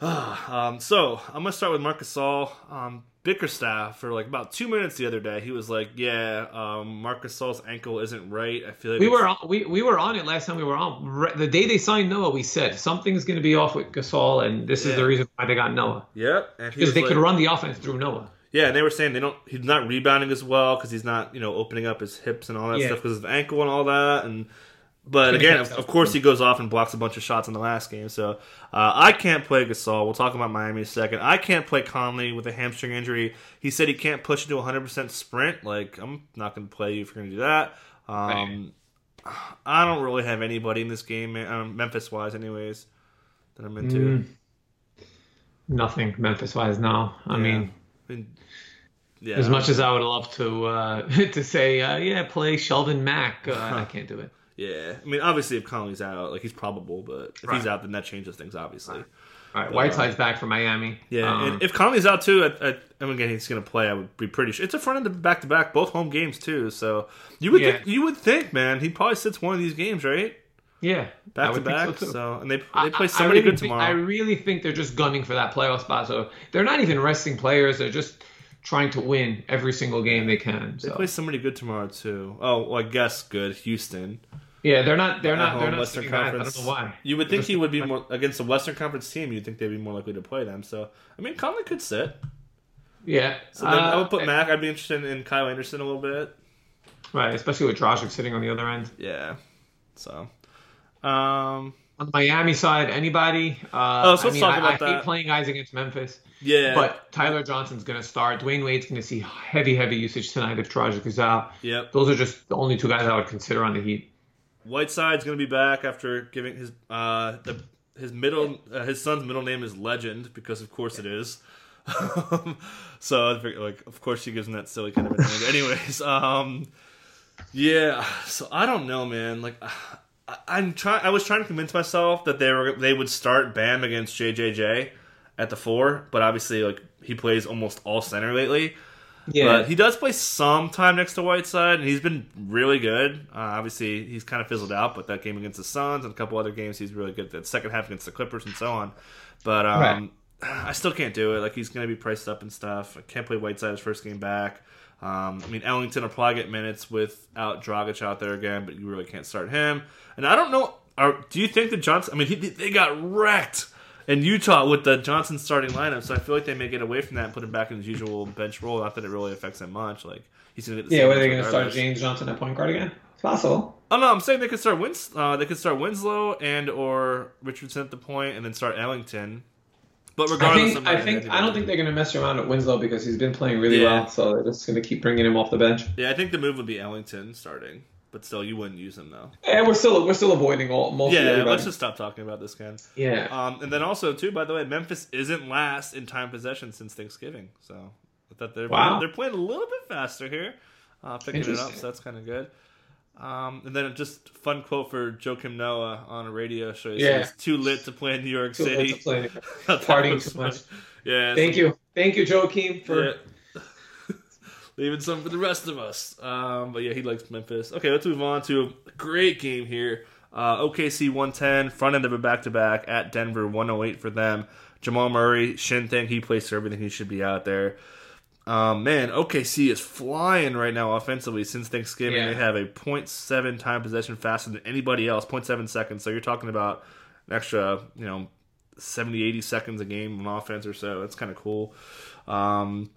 Um, so I'm gonna start with Marc Gasol. Um, Bickerstaff for like about two minutes the other day. He was like, "Yeah, um, Marc Gasol's ankle isn't right. I feel like We were on, we, we were on it last time we were on. The day they signed Noah, we said something's going to be off with Gasol, and this is the reason why they got Noah Yep, and because they like- could run the offense through Noah. Yeah, and they were saying they don't. He's not rebounding as well because he's not, you know, opening up his hips and all that Yeah. stuff because of ankle and all that. And but again, of, of course, he goes off and blocks a bunch of shots in the last game. So uh, I can't play Gasol. We'll talk about Miami in a second. I can't play Conley with a hamstring injury. He said he can't push into a hundred percent sprint. Like I'm not going to play you if you're going to do that. Um, I don't really have anybody in this game, um, Memphis wise, anyways, that I'm into. Mm. Nothing Memphis wise now. I Yeah. mean, I mean, yeah, as much as I would love to uh, <laughs> to say, uh, yeah, play Shelvin Mack, uh, I can't do it. Yeah, I mean, obviously, if Conley's out, like he's probable, but if he's out, then that changes things, obviously. All right, Whiteside's back for Miami. Yeah, Um, and if Conley's out too, I, I, and again he's going to play, I would be pretty sure it's a front end of back to back, both home games too. So you would Yeah. think, you would think, man, he probably sits one of these games, right? yeah, I Back to would think back. so. So and they they play somebody really good think- tomorrow. I really think they're just gunning for that playoff spot. So they're not even resting players; they're just trying to win every single game they can. they play somebody good tomorrow too. Oh, well, I guess good. Houston. Yeah, they're not. They're not. They're not Western sitting back. I Conference. don't know why. You would think he would be more against the Western Conference team. You'd think they'd be more likely to play them. So I mean, Conley could sit. Yeah. So then I Uh, would put Mack. I'd be interested in Kyle Anderson a little bit. right, especially with Dragic sitting on the other end. Yeah. So, um, On the Miami side, anybody? Uh, Oh, so I let's mean, talk I, about I that. hate playing guys against Memphis, yeah, but Tyler Johnson's going to start. Dwyane Wade's going to see heavy, heavy usage tonight if Dragic is out. yep. Those are just the only two guys I would consider on the Heat. Whiteside's gonna be back after giving his uh the his middle uh, his son's middle name is Legend because of course it is. <laughs> so like of course she gives him that silly kind of name. Anyways, <laughs> um, yeah. So I don't know, man. Like. I, I'm trying. I was trying to convince myself that they were they would start Bam against JJJ at the four, but obviously, like he plays almost all center lately. But he does play some time next to Whiteside, and he's been really good. Uh, obviously, he's kind of fizzled out, but that game against the Suns and a couple other games, he's really good. That second half against the Clippers and so on. But um, I still can't do it. Like he's going to be priced up and stuff. I can't play Whiteside his first game back. Um, I mean, Ellington will probably get minutes without Dragic out there again, but you really can't start him. And I don't know. Are, do you think that Johnson? I mean, he, they got wrecked in Utah with the Johnson starting lineup, so I feel like they may get away from that and put him back in his usual bench role. Not that it really affects him much. Like he's gonna get the Yeah, same were they to start. James Johnson at point guard again? It's possible. Oh no, I'm saying they could start Wins. Uh, they could start Winslow and or Richardson at the point, and then start Ellington. But I regardless, think. I think. I don't think they're going to mess around with Winslow because he's been playing really Yeah. well. So they're just going to keep bringing him off the bench. Yeah, I think the move would be Ellington starting, but still, you wouldn't use him though. And we're still we're still avoiding all most Yeah, everybody. let's just stop talking about this, Ken. yeah. Um, and then also too, by the way, Memphis isn't last in time possession since Thanksgiving, so I thought they're Wow. they're playing a little bit faster here, uh, picking it up. So that's kind of good. Um, and then just fun quote for Joakim Noah on a radio show. He Yeah. says, "Too lit to play in New York Too City." <laughs> Partying too much. Yeah. Thank you, thank you, Joakim, for Yeah. Leaving some for the rest of us. Um, but yeah, he likes Memphis. Okay, let's move on to a great game here. Uh, OKC 110, front end of a back to back at Denver 108 for them. Jamal Murray, shin thing, he plays for everything. He should be out there. Um, man, OKC is flying right now offensively since Thanksgiving. Yeah. They have a 0.7 time possession faster than anybody else, 0.7 seconds. So you're talking about an extra, you know, 70, 80 seconds a game on offense or so. That's kind of cool. Um,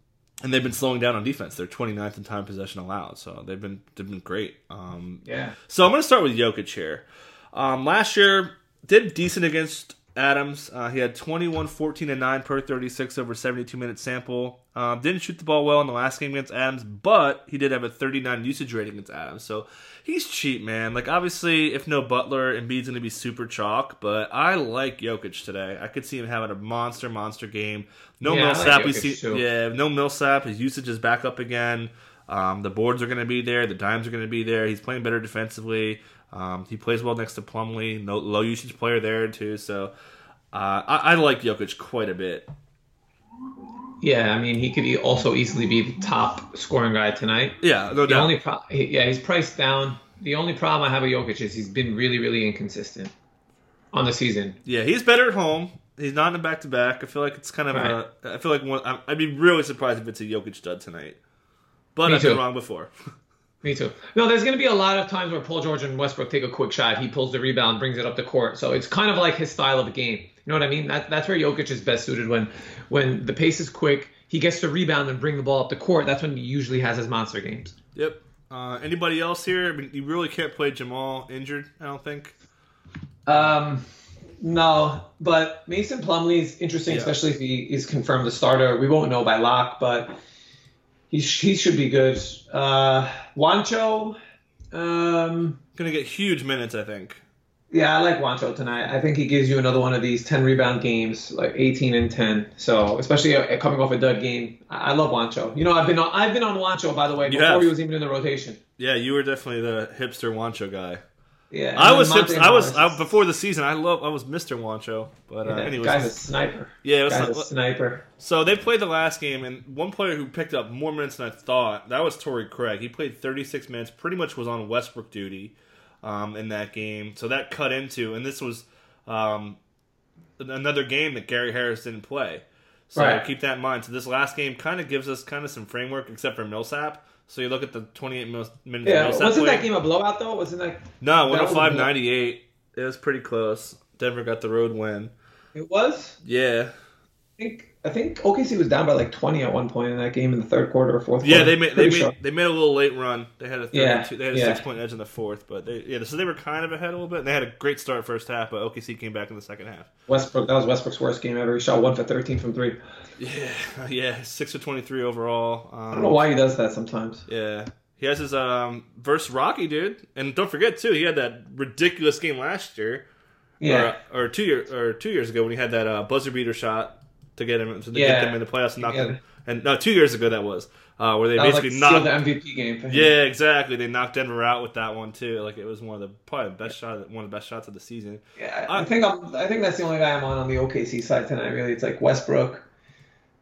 and they've been slowing down on defense. They're 29th in time possession allowed, so they've been they've been great. Um, yeah. so I'm going to start with Jokic here. Um, last year did decent against Adams. Uh, he had 21, 14, and 9 per 36 over 72 minute sample. Um, didn't shoot the ball well in the last game against Adams, but he did have a 39 usage rating against Adams. So he's cheap, man. Like obviously, if no Butler, Embiid's going to be super chalk. But I like Jokic today. I could see him having a monster, monster game. No Yeah, I like Millsap. we see, too. yeah, no Millsap. His usage is back up again. Um, the boards are going to be there. The dimes are going to be there. He's playing better defensively. Um, he plays well next to Plumlee. No low usage player there too. So uh, I, I like Jokic quite a bit. Yeah, I mean, he could also easily be the top scoring guy tonight. Yeah, no The doubt. only pro- yeah, he's priced down. The only problem I have with Jokic is he's been really, really inconsistent on the season. yeah, he's better at home. He's not in a back to back. I feel like it's kind of Right. a. I feel like one. I'd be really surprised if it's a Jokic dud tonight. But Me I've been wrong before. <laughs> Me too. No, there's going to be a lot of times where Paul George and Westbrook take a quick shot. He pulls the rebound, brings it up the court. So it's kind of like his style of game. You know what I mean? That, that's where Jokic is best suited when when the pace is quick. He gets to rebound and bring the ball up the court. That's when he usually has his monster games. Yep. Uh, anybody else here? I mean, you really can't play Jamal injured. I don't think. Um, no, but Mason Plumlee is interesting, Yeah. especially if he is confirmed the starter. We won't know by lock, but he he should be good. Uh, Juancho, um, Gonna get huge minutes. I think. yeah, I like Juancho tonight. I think he gives you another one of these ten rebound games, like eighteen and ten. So especially uh, coming off a dud game, I, I love Juancho. You know, I've been on I've been on Juancho by the way before he was even in the rotation. Yeah, you were definitely the hipster Juancho guy. Yeah, I was hipster, I was I, is- before the season. I love I was Mr. Juancho. But uh, yeah, anyways, guy's a sniper. yeah. it was Guy's a sniper. So they played the last game, and one player who picked up more minutes than I thought that was Torrey Craig. He played 36 minutes, pretty much was on Westbrook duty um, in that game. So that cut into, and this was um, another game that Gary Harris didn't play. So Right. keep that in mind. So this last game kind of gives us kind of some framework, except for Millsap. So you look at the 28 mil- minutes. Yeah, wasn't played. that game a blowout though? Wasn't that? No, that 105 98. It was pretty close. Denver got the road win. It was. Yeah. I think I think OKC was down by like twenty at one point in that game in the third quarter or fourth. Yeah, quarter. they made they Pretty made sure. they made a little late run. They had a 32, Yeah, they had a yeah. six point edge in the fourth, but they yeah, so they were kind of ahead a little bit. And they had a great start first half, but OKC came back in the second half. Westbrook. That was Westbrook's worst game ever. He shot one for thirteen from three. Yeah, <laughs> yeah, six for twenty three overall. Um, I don't know why he does that sometimes. Yeah, he has his um versus Rocky dude, and don't forget too, he had that ridiculous game last year, Yeah, or, or two year or two years ago when he had that uh, buzzer beater shot to get him to Yeah. get them in the playoffs and knock them. And no, two years ago that was uh, where they that was like basically sealed knocked. the MVP game for him. Yeah, exactly. They knocked Denver out with that one too. Like it was one of the probably the best shot, one of the best shots of the season. Yeah, I I think I'm. I think that's the only guy I'm on on the OKC side tonight. Really, it's like Westbrook.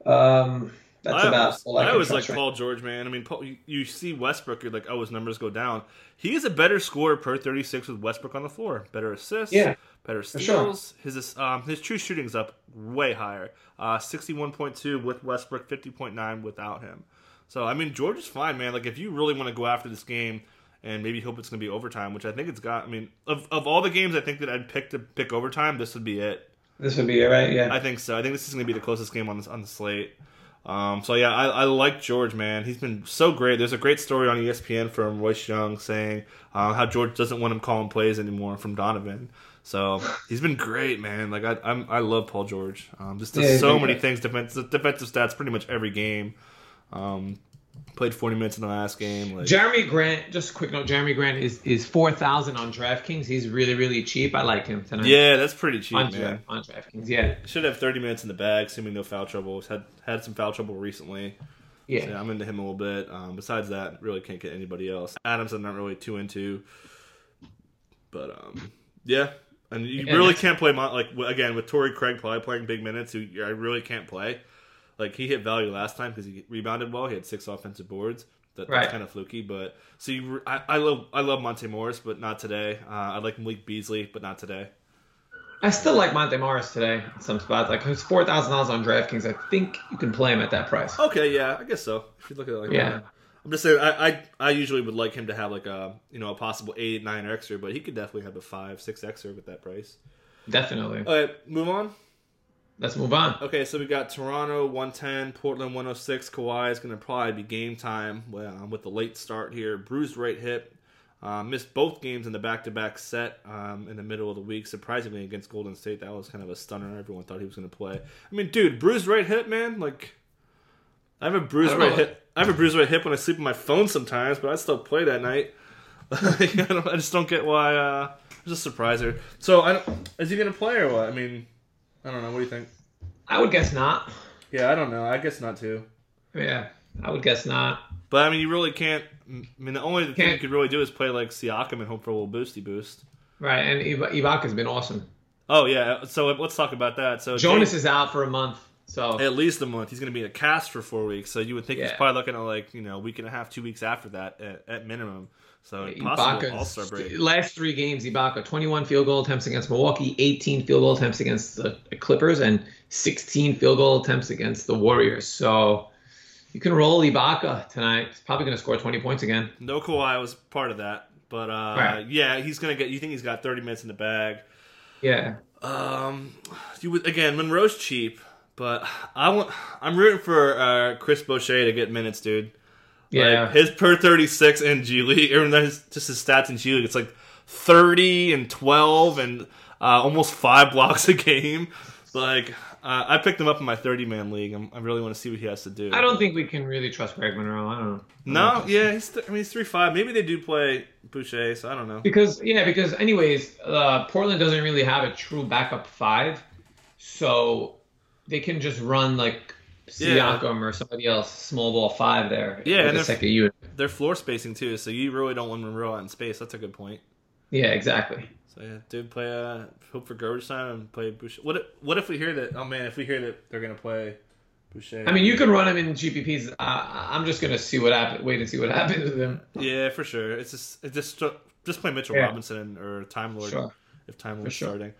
Um, that's I about always, all I, I always like right Paul George, man. I mean, Paul, you, you see Westbrook, you're like, oh, his numbers go down. He is a better scorer per 36 with Westbrook on the floor. Better assists, Yeah, better sure. steals. His um, his true shooting's up way higher. Uh, 61.2 with Westbrook, 50.9 without him. So I mean, George is fine, man. Like if you really want to go after this game. And maybe hope it's going to be overtime, which I think it's got. I mean, of, of all the games I think that I'd pick to pick overtime, this would be it. This would be it, right? Yeah. I think so. I think this is going to be the closest game on this, on the slate. Um, so yeah, I, I like George, man. He's been so great. There's a great story on ESPN from Royce Young saying uh, how George doesn't want him calling plays anymore from Donovan. So he's been great, man. Like I, I'm, I love Paul George. Um, just does Yeah, so many great. things. Defensive, defensive stats, pretty much every game. Um, played 40 minutes in the last game. Like, Jerami Grant, just a quick note. Jerami Grant is is four thousand on DraftKings. He's really really cheap. I like him tonight. yeah, that's pretty cheap, on, man. On DraftKings. Yeah, Should have 30 minutes in the bag, assuming no foul trouble. Had had some foul trouble recently. yeah. Yeah, I'm into him a little bit. Um, besides that, really can't get anybody else. Adams, I'm not really too into. But um, yeah, and you really can't play Mon- like again with Torrey Craig probably playing big minutes. Who I really can't play. Like he hit value last time because he rebounded well. He had six offensive boards. That, Right. That's kind of fluky, but so you, I, I love I love Monte Morris, but not today. Uh, I like Malik Beasley, but not today. I still like Monte Morris today in some spots. Like he's four thousand dollars on DraftKings. I think you can play him at that price. Okay, yeah, I guess so. If you look at it like Yeah. that. I'm just saying, I, I I usually would like him to have like a you know a possible eight nine extra, but he could definitely have a five six extra with that price. Definitely. All right, move on. Let's move on. Okay, so we got Toronto 110, Portland 106. Kawhi is going to probably be game time well, with the late start here. Bruised right hip. Uh, missed both games in the back-to-back set um, in the middle of the week. Surprisingly, against Golden State, that was kind of a stunner. Everyone thought he was going to play. I mean, dude, bruised right hip, man. Like, I have a bruised right know. hip. I have a bruised right hip when I sleep on my phone sometimes, but I still play that night. <laughs> I, don't, I just don't get why. Uh, it's just. So, I don't, is he going to play or what? I mean, I don't know. What do you think? I would guess not. Yeah, I don't know. I guess not too. Yeah, I would guess not. But I mean, you really can't. I mean, the only thing you Can't- could really do is play like Siakam and hope for a little boosty boost. Right, and Iba- Ibaka's been awesome. Oh yeah, so let's talk about that. So Jonas Jay- is out for a month. So At least a month. He's going to be in a cast for four weeks, so you would think he's probably looking at like you know a week and a half, two weeks after that at, at minimum. So possible All Star break. last three games, Ibaka 21 field goal attempts against Milwaukee, 18 field goal attempts against the Clippers, and 16 field goal attempts against the Warriors. So you can roll Ibaka tonight. He's probably going to score 20 points again. No Kawhi was part of that, but uh, Right. yeah, he's going to get. You think he's got 30 minutes in the bag? Yeah. Um, you would again. Monroe's cheap, but I want. I'm rooting for uh, Chris Boucher to get minutes, dude. Yeah. Like, his per 36 in G League, or his, just his stats in G League, it's like 30 and 12 and uh, almost five blocks a game. Like, uh, I picked him up in my 30 man league. I'm, I really want to see what he has to do. I don't think we can really trust Greg Monroe. I don't know. No, yeah, he's. Th- I mean, he's three five. Maybe they do play Boucher, so I don't know. Because yeah, because anyways, uh, Portland doesn't really have a true backup five, so they can just run like Yeah. Siakam or somebody else small ball five there. Yeah, and the unit. They're floor spacing too, so you really don't want Monroe out in space. That's a good point. Yeah, exactly. So yeah, dude, play. Uh, hope for garbage time and play Boucher. What? If, what if we hear that? Oh man, if we hear that they're gonna play Boucher. I mean, you can run him in GPPs. Uh, I'm just gonna see what happens. Wait and see what <laughs> happens with him. Yeah, for sure. It's just it's just just play Mitchell Yeah. Robinson or Time Lord Sure. if Time Lord's sure. starting.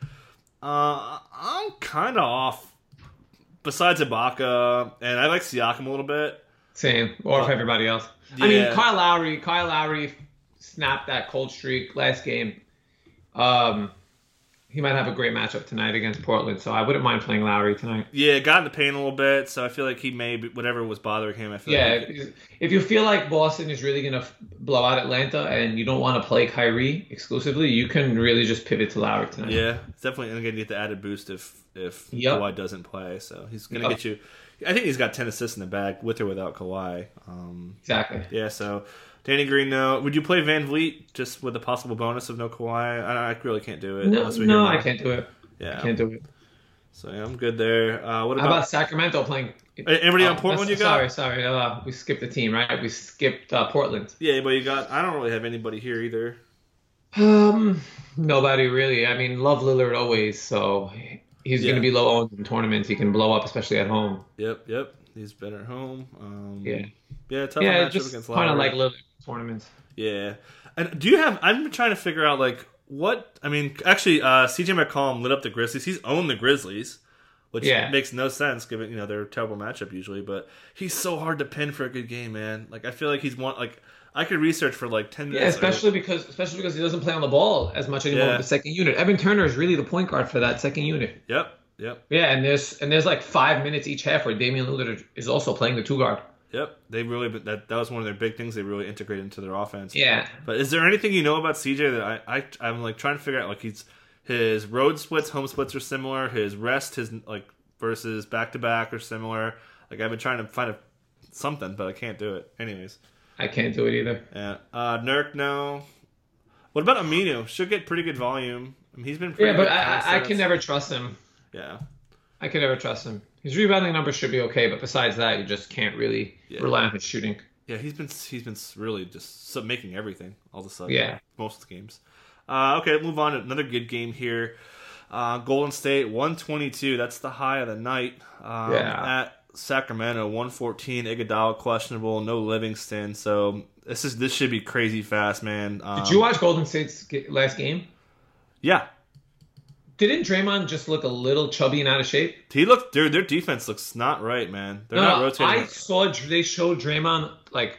Uh, I'm kind of off. Besides Ibaka, and I like Siakam a little bit. Same, or if But- everybody else. I mean, Kyle Lowry. Kyle Lowry snapped that cold streak last game. Um, he might have a great matchup tonight against Portland, so I wouldn't mind playing Lowry tonight. Yeah, got in the paint a little bit, so I feel like he may be, whatever was bothering him. I feel Yeah, like if, if you feel like Boston is really gonna blow out Atlanta and you don't want to play Kyrie exclusively, you can really just pivot to Lowry tonight. Yeah, it's definitely going to get the added boost if if Yep. Kawhi doesn't play. So he's going to Yep. get you. I think he's got ten assists in the bag with or without Kawhi. Um, exactly. yeah, so Danny Green, no. Would you play VanVleet just with the possible bonus of no Kawhi? I, I really can't do it. No, we no, I can't do it. Yeah, I can't do it. so yeah, I'm good there. Uh, what How about, about Sacramento playing? anybody on Oh, Portland? You got? Sorry, sorry. Uh, we skipped the team, right? We skipped uh, Portland. Yeah, but you got. I don't really have anybody here either. Um, nobody really. I mean, love Lillard always, so he's Yeah. going to be low owned in tournaments. He can blow up, especially at home. Yep, yep. He's been at home. Um, Yeah. yeah, tough yeah, matchup just kind of like Lillard tournaments. Yeah. And do you have? I'm trying to figure out like what. I mean, actually, uh, CJ McCollum lit up the Grizzlies. He's owned the Grizzlies, which Yeah. makes no sense given you know their terrible matchup usually. But he's so hard to pin for a good game, man. Like I feel like he's one. Like I could research for like ten Yeah, minutes. especially because especially because he doesn't play on the ball as much anymore Yeah. with the second unit. Evan Turner is really the point guard for that second unit. Yep. Yep. Yeah, and there's and there's like five minutes each half where Damian Lillard is also playing the two guard. Yep. They really that that was one of their big things they really integrated into their offense. Yeah, But is there anything you know about CJ that I, I I'm like trying to figure out? Like he's his road splits, home splits are similar. His rest, his like versus back to back are similar. Like I've been trying to find a, something, but I can't do it. Anyways, I can't do it either. yeah. Uh, Nurk, no. What about Aminu? Should get pretty good volume. I mean, he's been pretty Yeah, but I, I can never trust him. Yeah, I can never trust him. His rebounding numbers should be okay, but besides that, you just can't really Yeah. rely on his shooting. yeah. He's been he's been really just sub- making everything all of a sudden. Yeah. most of the games. Uh, okay, move on. To another good game here. Uh, Golden State 122. That's the high of the night. Um, Yeah. At Sacramento 114. Iguodala questionable. No Livingston. So this is this should be crazy fast, man. Um, Did you watch Golden State's last game? Yeah, Didn't Draymond just look a little chubby and out of shape? he looked. Dude, their defense looks not right, man. They're No, not rotating. I saw they showed Draymond like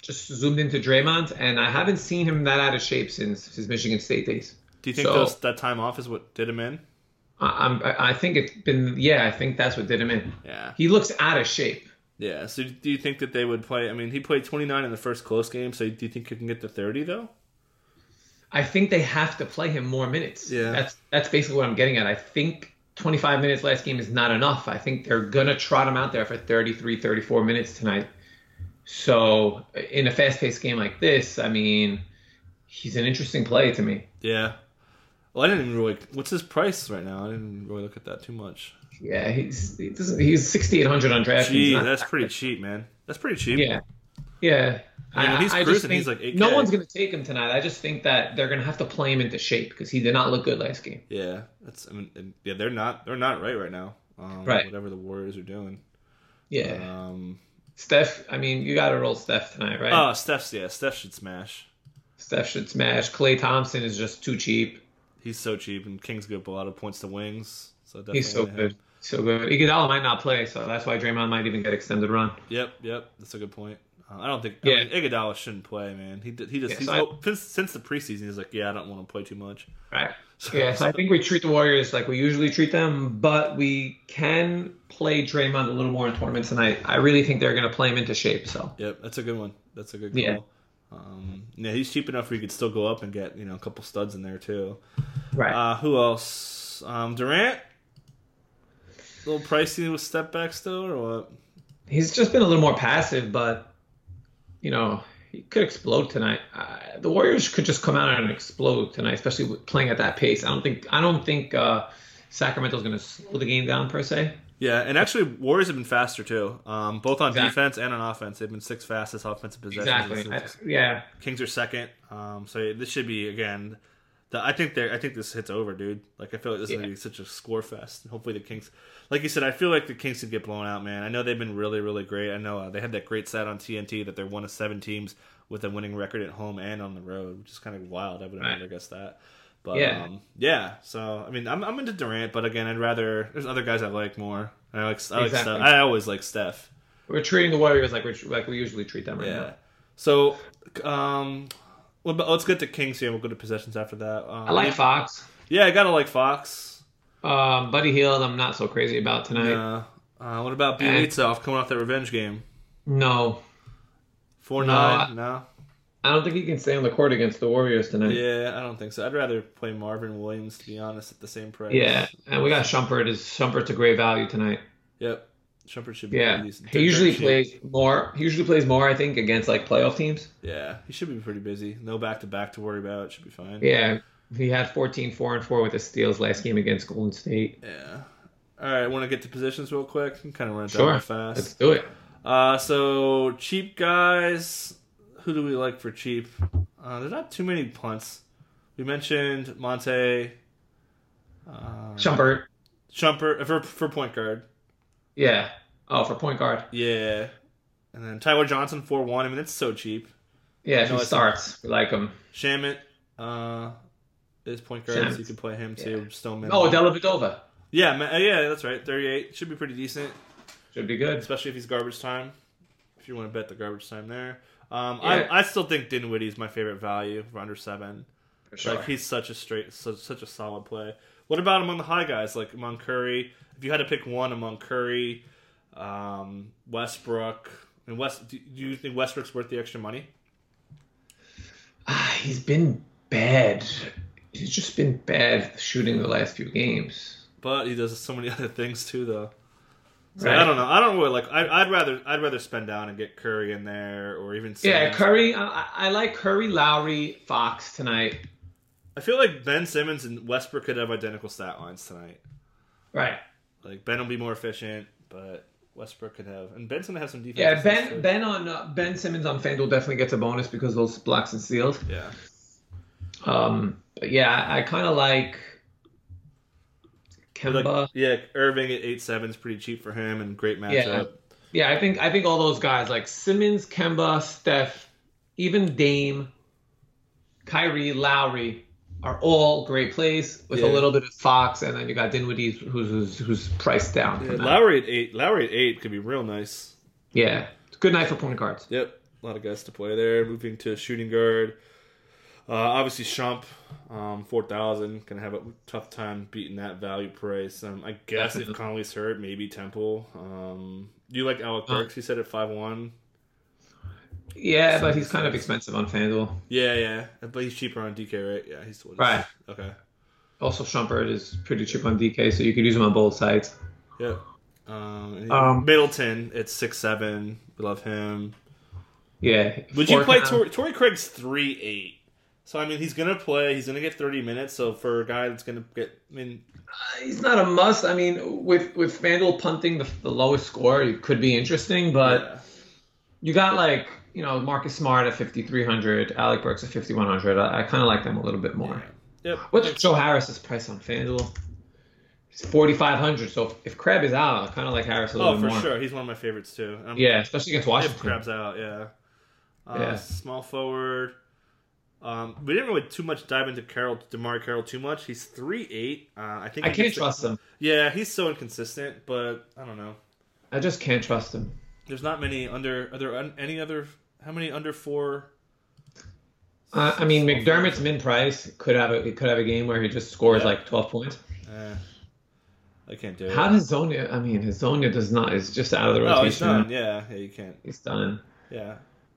just zoomed into Draymond, and I haven't seen him that out of shape since his Michigan State days. Do you think so- those, that time off is what did him in? I, I'm, I I think it's been yeah, I think that's what did him in. Yeah. He looks out of shape. Yeah. So do you think that they would play? I mean, he played 29 in the first close game. So do you think he can get to 30 though? I think they have to play him more minutes. Yeah. That's that's basically what I'm getting at. I think 25 minutes last game is not enough. I think they're gonna trot him out there for 33, 34 minutes tonight. So in a fast-paced game like this, I mean, he's an interesting play to me. Yeah. Well, I didn't even really. What's his price right now? I didn't really look at that too much. Yeah, he's he he's 6,800 on DraftKings. Gee, Not- that's pretty cheap, man. That's pretty cheap. yeah, yeah. I mean, he's cruising, think he's like 8K. no one's gonna take him tonight. I just think that they're gonna have to play him into shape because he did not look good last game. Yeah. That's. I mean, yeah. They're not. They're not right right now. Um, Right. Whatever the Warriors are doing. Yeah. Um, Steph, I mean, you got to roll Steph tonight, right? Oh, Steph's yeah. Steph should smash. Steph should smash. Klay Thompson is just too cheap. He's so cheap, and Kings give up a lot of points to wings. So definitely He's so him. good. So good. Iguodala might not play, so that's why Draymond might even get extended run. Yep, yep. That's a good point. I don't think Yeah. I mean, Iguodala shouldn't play, man. He he just Yeah, he's, so I- oh, since, since the preseason he's like, yeah, I don't want to play too much. Right. <laughs> Yeah, so I think we treat the Warriors like we usually treat them, but we can play Draymond a little more in tournaments and I I really think they're going to play him into shape. So Yep, that's a good one. That's a good call. Yeah. Um, yeah, he's cheap enough where you could still go up and get you know a couple studs in there too. right. Uh, who else? Um, Durant. A little pricey with step back still, or what? He's just been a little more passive, but you know he could explode tonight. Uh, the Warriors could just come out and explode tonight, especially with playing at that pace. I don't think I don't think uh, Sacramento's going to slow the game down per se. Yeah, and actually, Warriors have been faster too. Um, both on Exactly. defense and on offense, they've been six fastest offensive possessions. Exactly. I- yeah. Kings are second. Um, so this should be again. The, I think they I think this hits over, dude. Like I feel like this is gonna be such a score fest. Hopefully the Kings, like you said, I feel like the Kings could get blown out, man. I know they've been really really great. I know uh, they had that great stat on TNT that they're one of seven teams with a winning record at home and on the road, which is kind of wild. I would have Right. never guessed that. But Yeah. um, yeah. So I mean, I'm I'm into Durant, but again, I'd rather there's other guys I like more. I like I like Exactly. Steph. I always like Steph. We're treating the Warriors like we like we usually treat them right Yeah. now. So, um, let's get to Kings here. We'll go to possessions after that. Um, I like Fox. Yeah, I gotta like Fox. Um, Buddy Hield, I'm not so crazy about tonight. Yeah. Uh, what about Bjelica coming off that revenge game? No, Four No, nine? I- No. I don't think he can stay on the court against the Warriors tonight. Yeah, I don't think so. I'd rather play Marvin Williams to be honest at the same price. Yeah, and we got Shumpert. Is Shumpert's a great value tonight? Yep. Shumpert should be Yeah, he usually plays more. He usually plays more, I think, against like playoff teams. Yeah, he should be pretty busy. No back to back to worry about. Should be fine. Yeah, he had 14, 4 and four with the steals last game against Golden State. Yeah. All right, want to get to positions real quick? I'm kind of run it down Sure, real fast. let's do it. Uh, so cheap guys. Who do we like for cheap? Uh, there's not too many punts. We mentioned Monte, uh, Shumpert. Shumpert uh, for for point guard. Yeah. Oh, for point guard. Yeah, and then Tyler Johnson four one. I mean, it's so cheap. Yeah, if he starts, we like him. Shamet uh, is point guard, so you can play him too. Stoneman. Oh, Dellavedova yeah, uh, yeah, that's right. Thirty eight should be pretty decent, should be good. especially if he's garbage time. If you want to bet the garbage time there. Um, Yeah. I, I still think Dinwiddie is my favorite value for under seven. For sure. Like he's such a straight, such, such a solid play. What about among the high guys, like among Curry? If you had to pick one among Curry, um, Westbrook, and West, do you think Westbrook's worth the extra money? Ah, he's been bad. He's just been bad shooting the last few games. But he does so many <laughs> other things too, though. So Right. I don't know. I don't really like. I, I'd rather I'd rather spend down and get Curry in there, or even Yeah, Curry. I- I like Curry, Lowry, Fox tonight. I feel like Ben Simmons and Westbrook could have identical stat lines tonight. Right. Like Ben will be more efficient, but Westbrook could have, and Ben's gonna have some defense. Yeah, Ben Ben on uh, Ben Simmons on FanDuel definitely gets a bonus because of those blocks and steals. Yeah. Um, but yeah, I, I kind of like Like, Kemba. yeah, Irving at eight seven is pretty cheap for him and great matchup. Yeah. Yeah, I think I think all those guys like Simmons, Kemba, Steph, even Dame, Kyrie, Lowry are all great plays with Yeah. a little bit of Fox, and then you got Dinwiddie who's who's, who's priced down. Yeah. Lowry at eight. Lowry at eight could be real nice. Yeah, good night for point guards. Yep, a lot of guys to play there. Moving to shooting guard. Uh, obviously, Shump, um, four thousand, gonna have a tough time beating that value price. Um, I guess Definitely. if Conley's hurt, maybe Temple. Um, do you like Alec Uh. Burks? He said at five one. Yeah, but he's kind of expensive on FanDuel. Yeah, yeah, but he's cheaper on DK, right? Yeah, he's what is- Right. Okay. Also, Shumpert is pretty cheap on DK, so you could use him on both sides. Yep. Um, Um, Middleton, it's six seven. We love him. Yeah. Would you play count. Tor- Torrey Craig's three eight? So I mean, he's gonna play. He's gonna get thirty minutes. So for a guy that's gonna get, I mean, Uh, He's not a must. I mean, with with FanDuel punting the, the lowest score, it could be interesting, but. yeah. You got like you know Marcus Smart at 5300, Alec Burks at 5100. I, I kind of like them a little bit more. Yep. What's Joe Harris's price on FanDuel? It's 4,500. So if, if Crabbe's is out, I kind of like Harris a little bit more. Oh, for more. sure. He's one of my favorites too. Um, Yeah, especially against Washington. If. Crabbe's out, yeah. Uh, Yeah. Small forward. Um, we didn't really too much dive into Carroll, DeMarre Carroll too much. He's three eight. Uh, I think I can't the- trust him. Yeah, he's so inconsistent, but I don't know. I just can't trust him. There's not many under. Are there any other? How many under four? Uh, I mean, McDermott's min price could have a could have a game where he just scores Yeah. like 12 points. Eh, I can't do it. How does Zonia? I mean, his Zonia does not. Is just out of the rotation. Oh, he's done. Yeah, yeah, you can't. He's done. Yeah.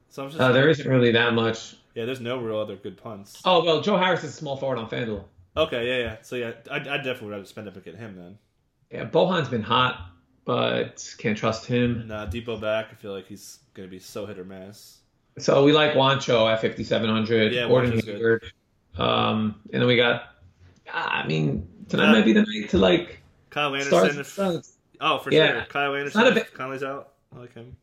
So I'm just. Uh, there isn't really that much. yeah, there's no real other good punts. Oh well, Joe Harris is a small forward on FanDuel. Okay, yeah, yeah. So yeah, I, I definitely would have to spend up and get him then. Yeah, Bojan's been hot, but can't trust him. Nah, Depot back. I feel like he's gonna be so hit or miss. So we like Juancho at 5,700. Yeah, Gordon Hayward. Um, and then we got. I mean, tonight Yeah. might be the night to like Kyle. Anderson. If, oh, for Yeah. sure. Kyle Anderson. not a bit- Conley's out. I like him.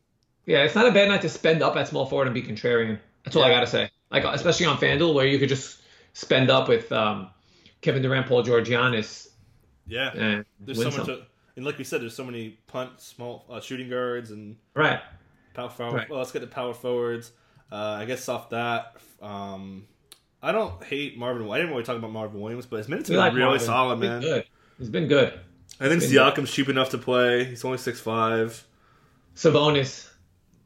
Yeah, it's not a bad night to spend up at small forward and be contrarian. That's all I gotta say. Like especially on FanDuel where you could just spend up with um, Kevin Durant, Paul George, Giannis, Yeah. and There's so much. To, and like we said, there's so many punt, small uh, shooting guards and Right. Power forward. Right. Well, let's get the power forwards. Uh, I guess off that, um, I don't hate Marvin. I didn't really talk about Marvin Williams, but his minutes have like been really Marvin. solid, He's man. Good. He's been good. I think Siakam's cheap enough to play. He's only six five. Sabonis.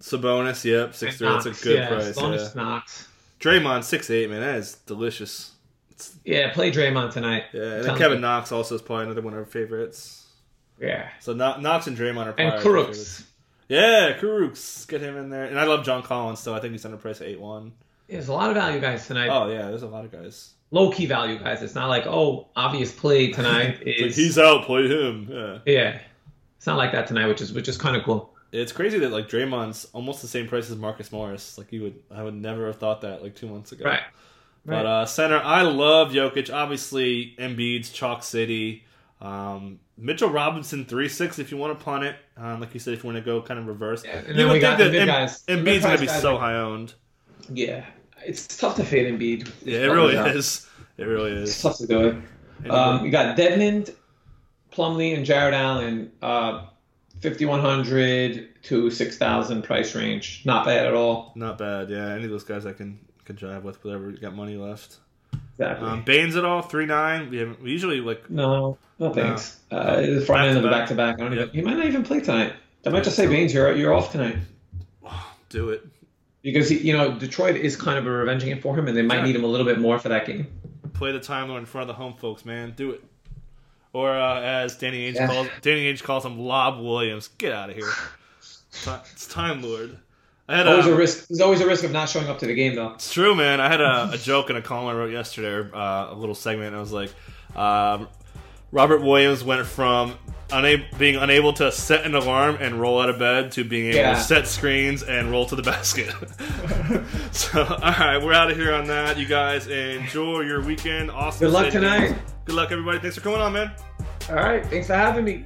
Sabonis, yep, six three. That's a good yeah, price. Sabonis Yeah. Knox. Draymond six eight, man. That is delicious. Yeah, play Draymond tonight. Yeah, and then Sounds Kevin good. Knox also is probably another one of our favorites. Yeah. So Kno- Knox and Draymond are probably And favorites. Yeah, Kurucs. Get him in there. And I love John Collins, so I think he's underpriced at 8 1. There's a lot of value guys tonight. Oh, yeah, there's a lot of guys. Low key value guys. It's not like, oh, obvious play tonight It's <laughs> like, he's out, play him. Yeah. Yeah. It's not like that tonight, which is which is kind of cool. It's crazy that like Draymond's almost the same price as Marcus Morris. Like you would, I would never have thought that like two months ago. Right. But Right. uh, center, I love Jokic. Obviously, Embiid's chalk city. Um, Mitchell Robinson three six. If you want to punt it, um, like you said, if you want to go kind of reverse, Yeah, and you would think that mid Em- guys. Embiid's going to be so are- high owned. Yeah. It's tough to fade Embiid. Yeah, it really Yeah. is. It really It's is. tough to do it. Um, you got Dedmon, Plumlee, and Jarrett Allen. Uh, 5100 to 6000 price range. Not bad at all. Not bad. Yeah, any of those guys I can can drive with whatever got money left. Exactly. Um, Baynes at all three nine. We have we usually like no, no thanks. Uh, the front end of the back to back. I don't even. He might not even play tonight. I might just say Baynes, you're you're off tonight <sighs> do it. because he, you know Detroit is kind of a revenge game for him, and they might need him a little bit more for that game. Play the time Lord in front of the home folks, man. Do it. Or uh, as Danny Ainge Yeah. calls Danny Ainge calls him Lob Williams. Get out of here. <laughs> It's time Lord. I had Always a, a risk. There's always a risk of not showing up to the game, though. It's true, man. I had a, a joke in a column I wrote yesterday, uh, a little segment. And I was like, um, Robert Williams went from being unable to set an alarm and roll out of bed to being able Yeah. to set screens and roll to the <laughs> basket. <laughs> so, all right, we're out of here on that. You guys enjoy your weekend. Awesome. Good luck tonight. Good luck, everybody. Thanks for coming on, man. All right. Thanks for having me.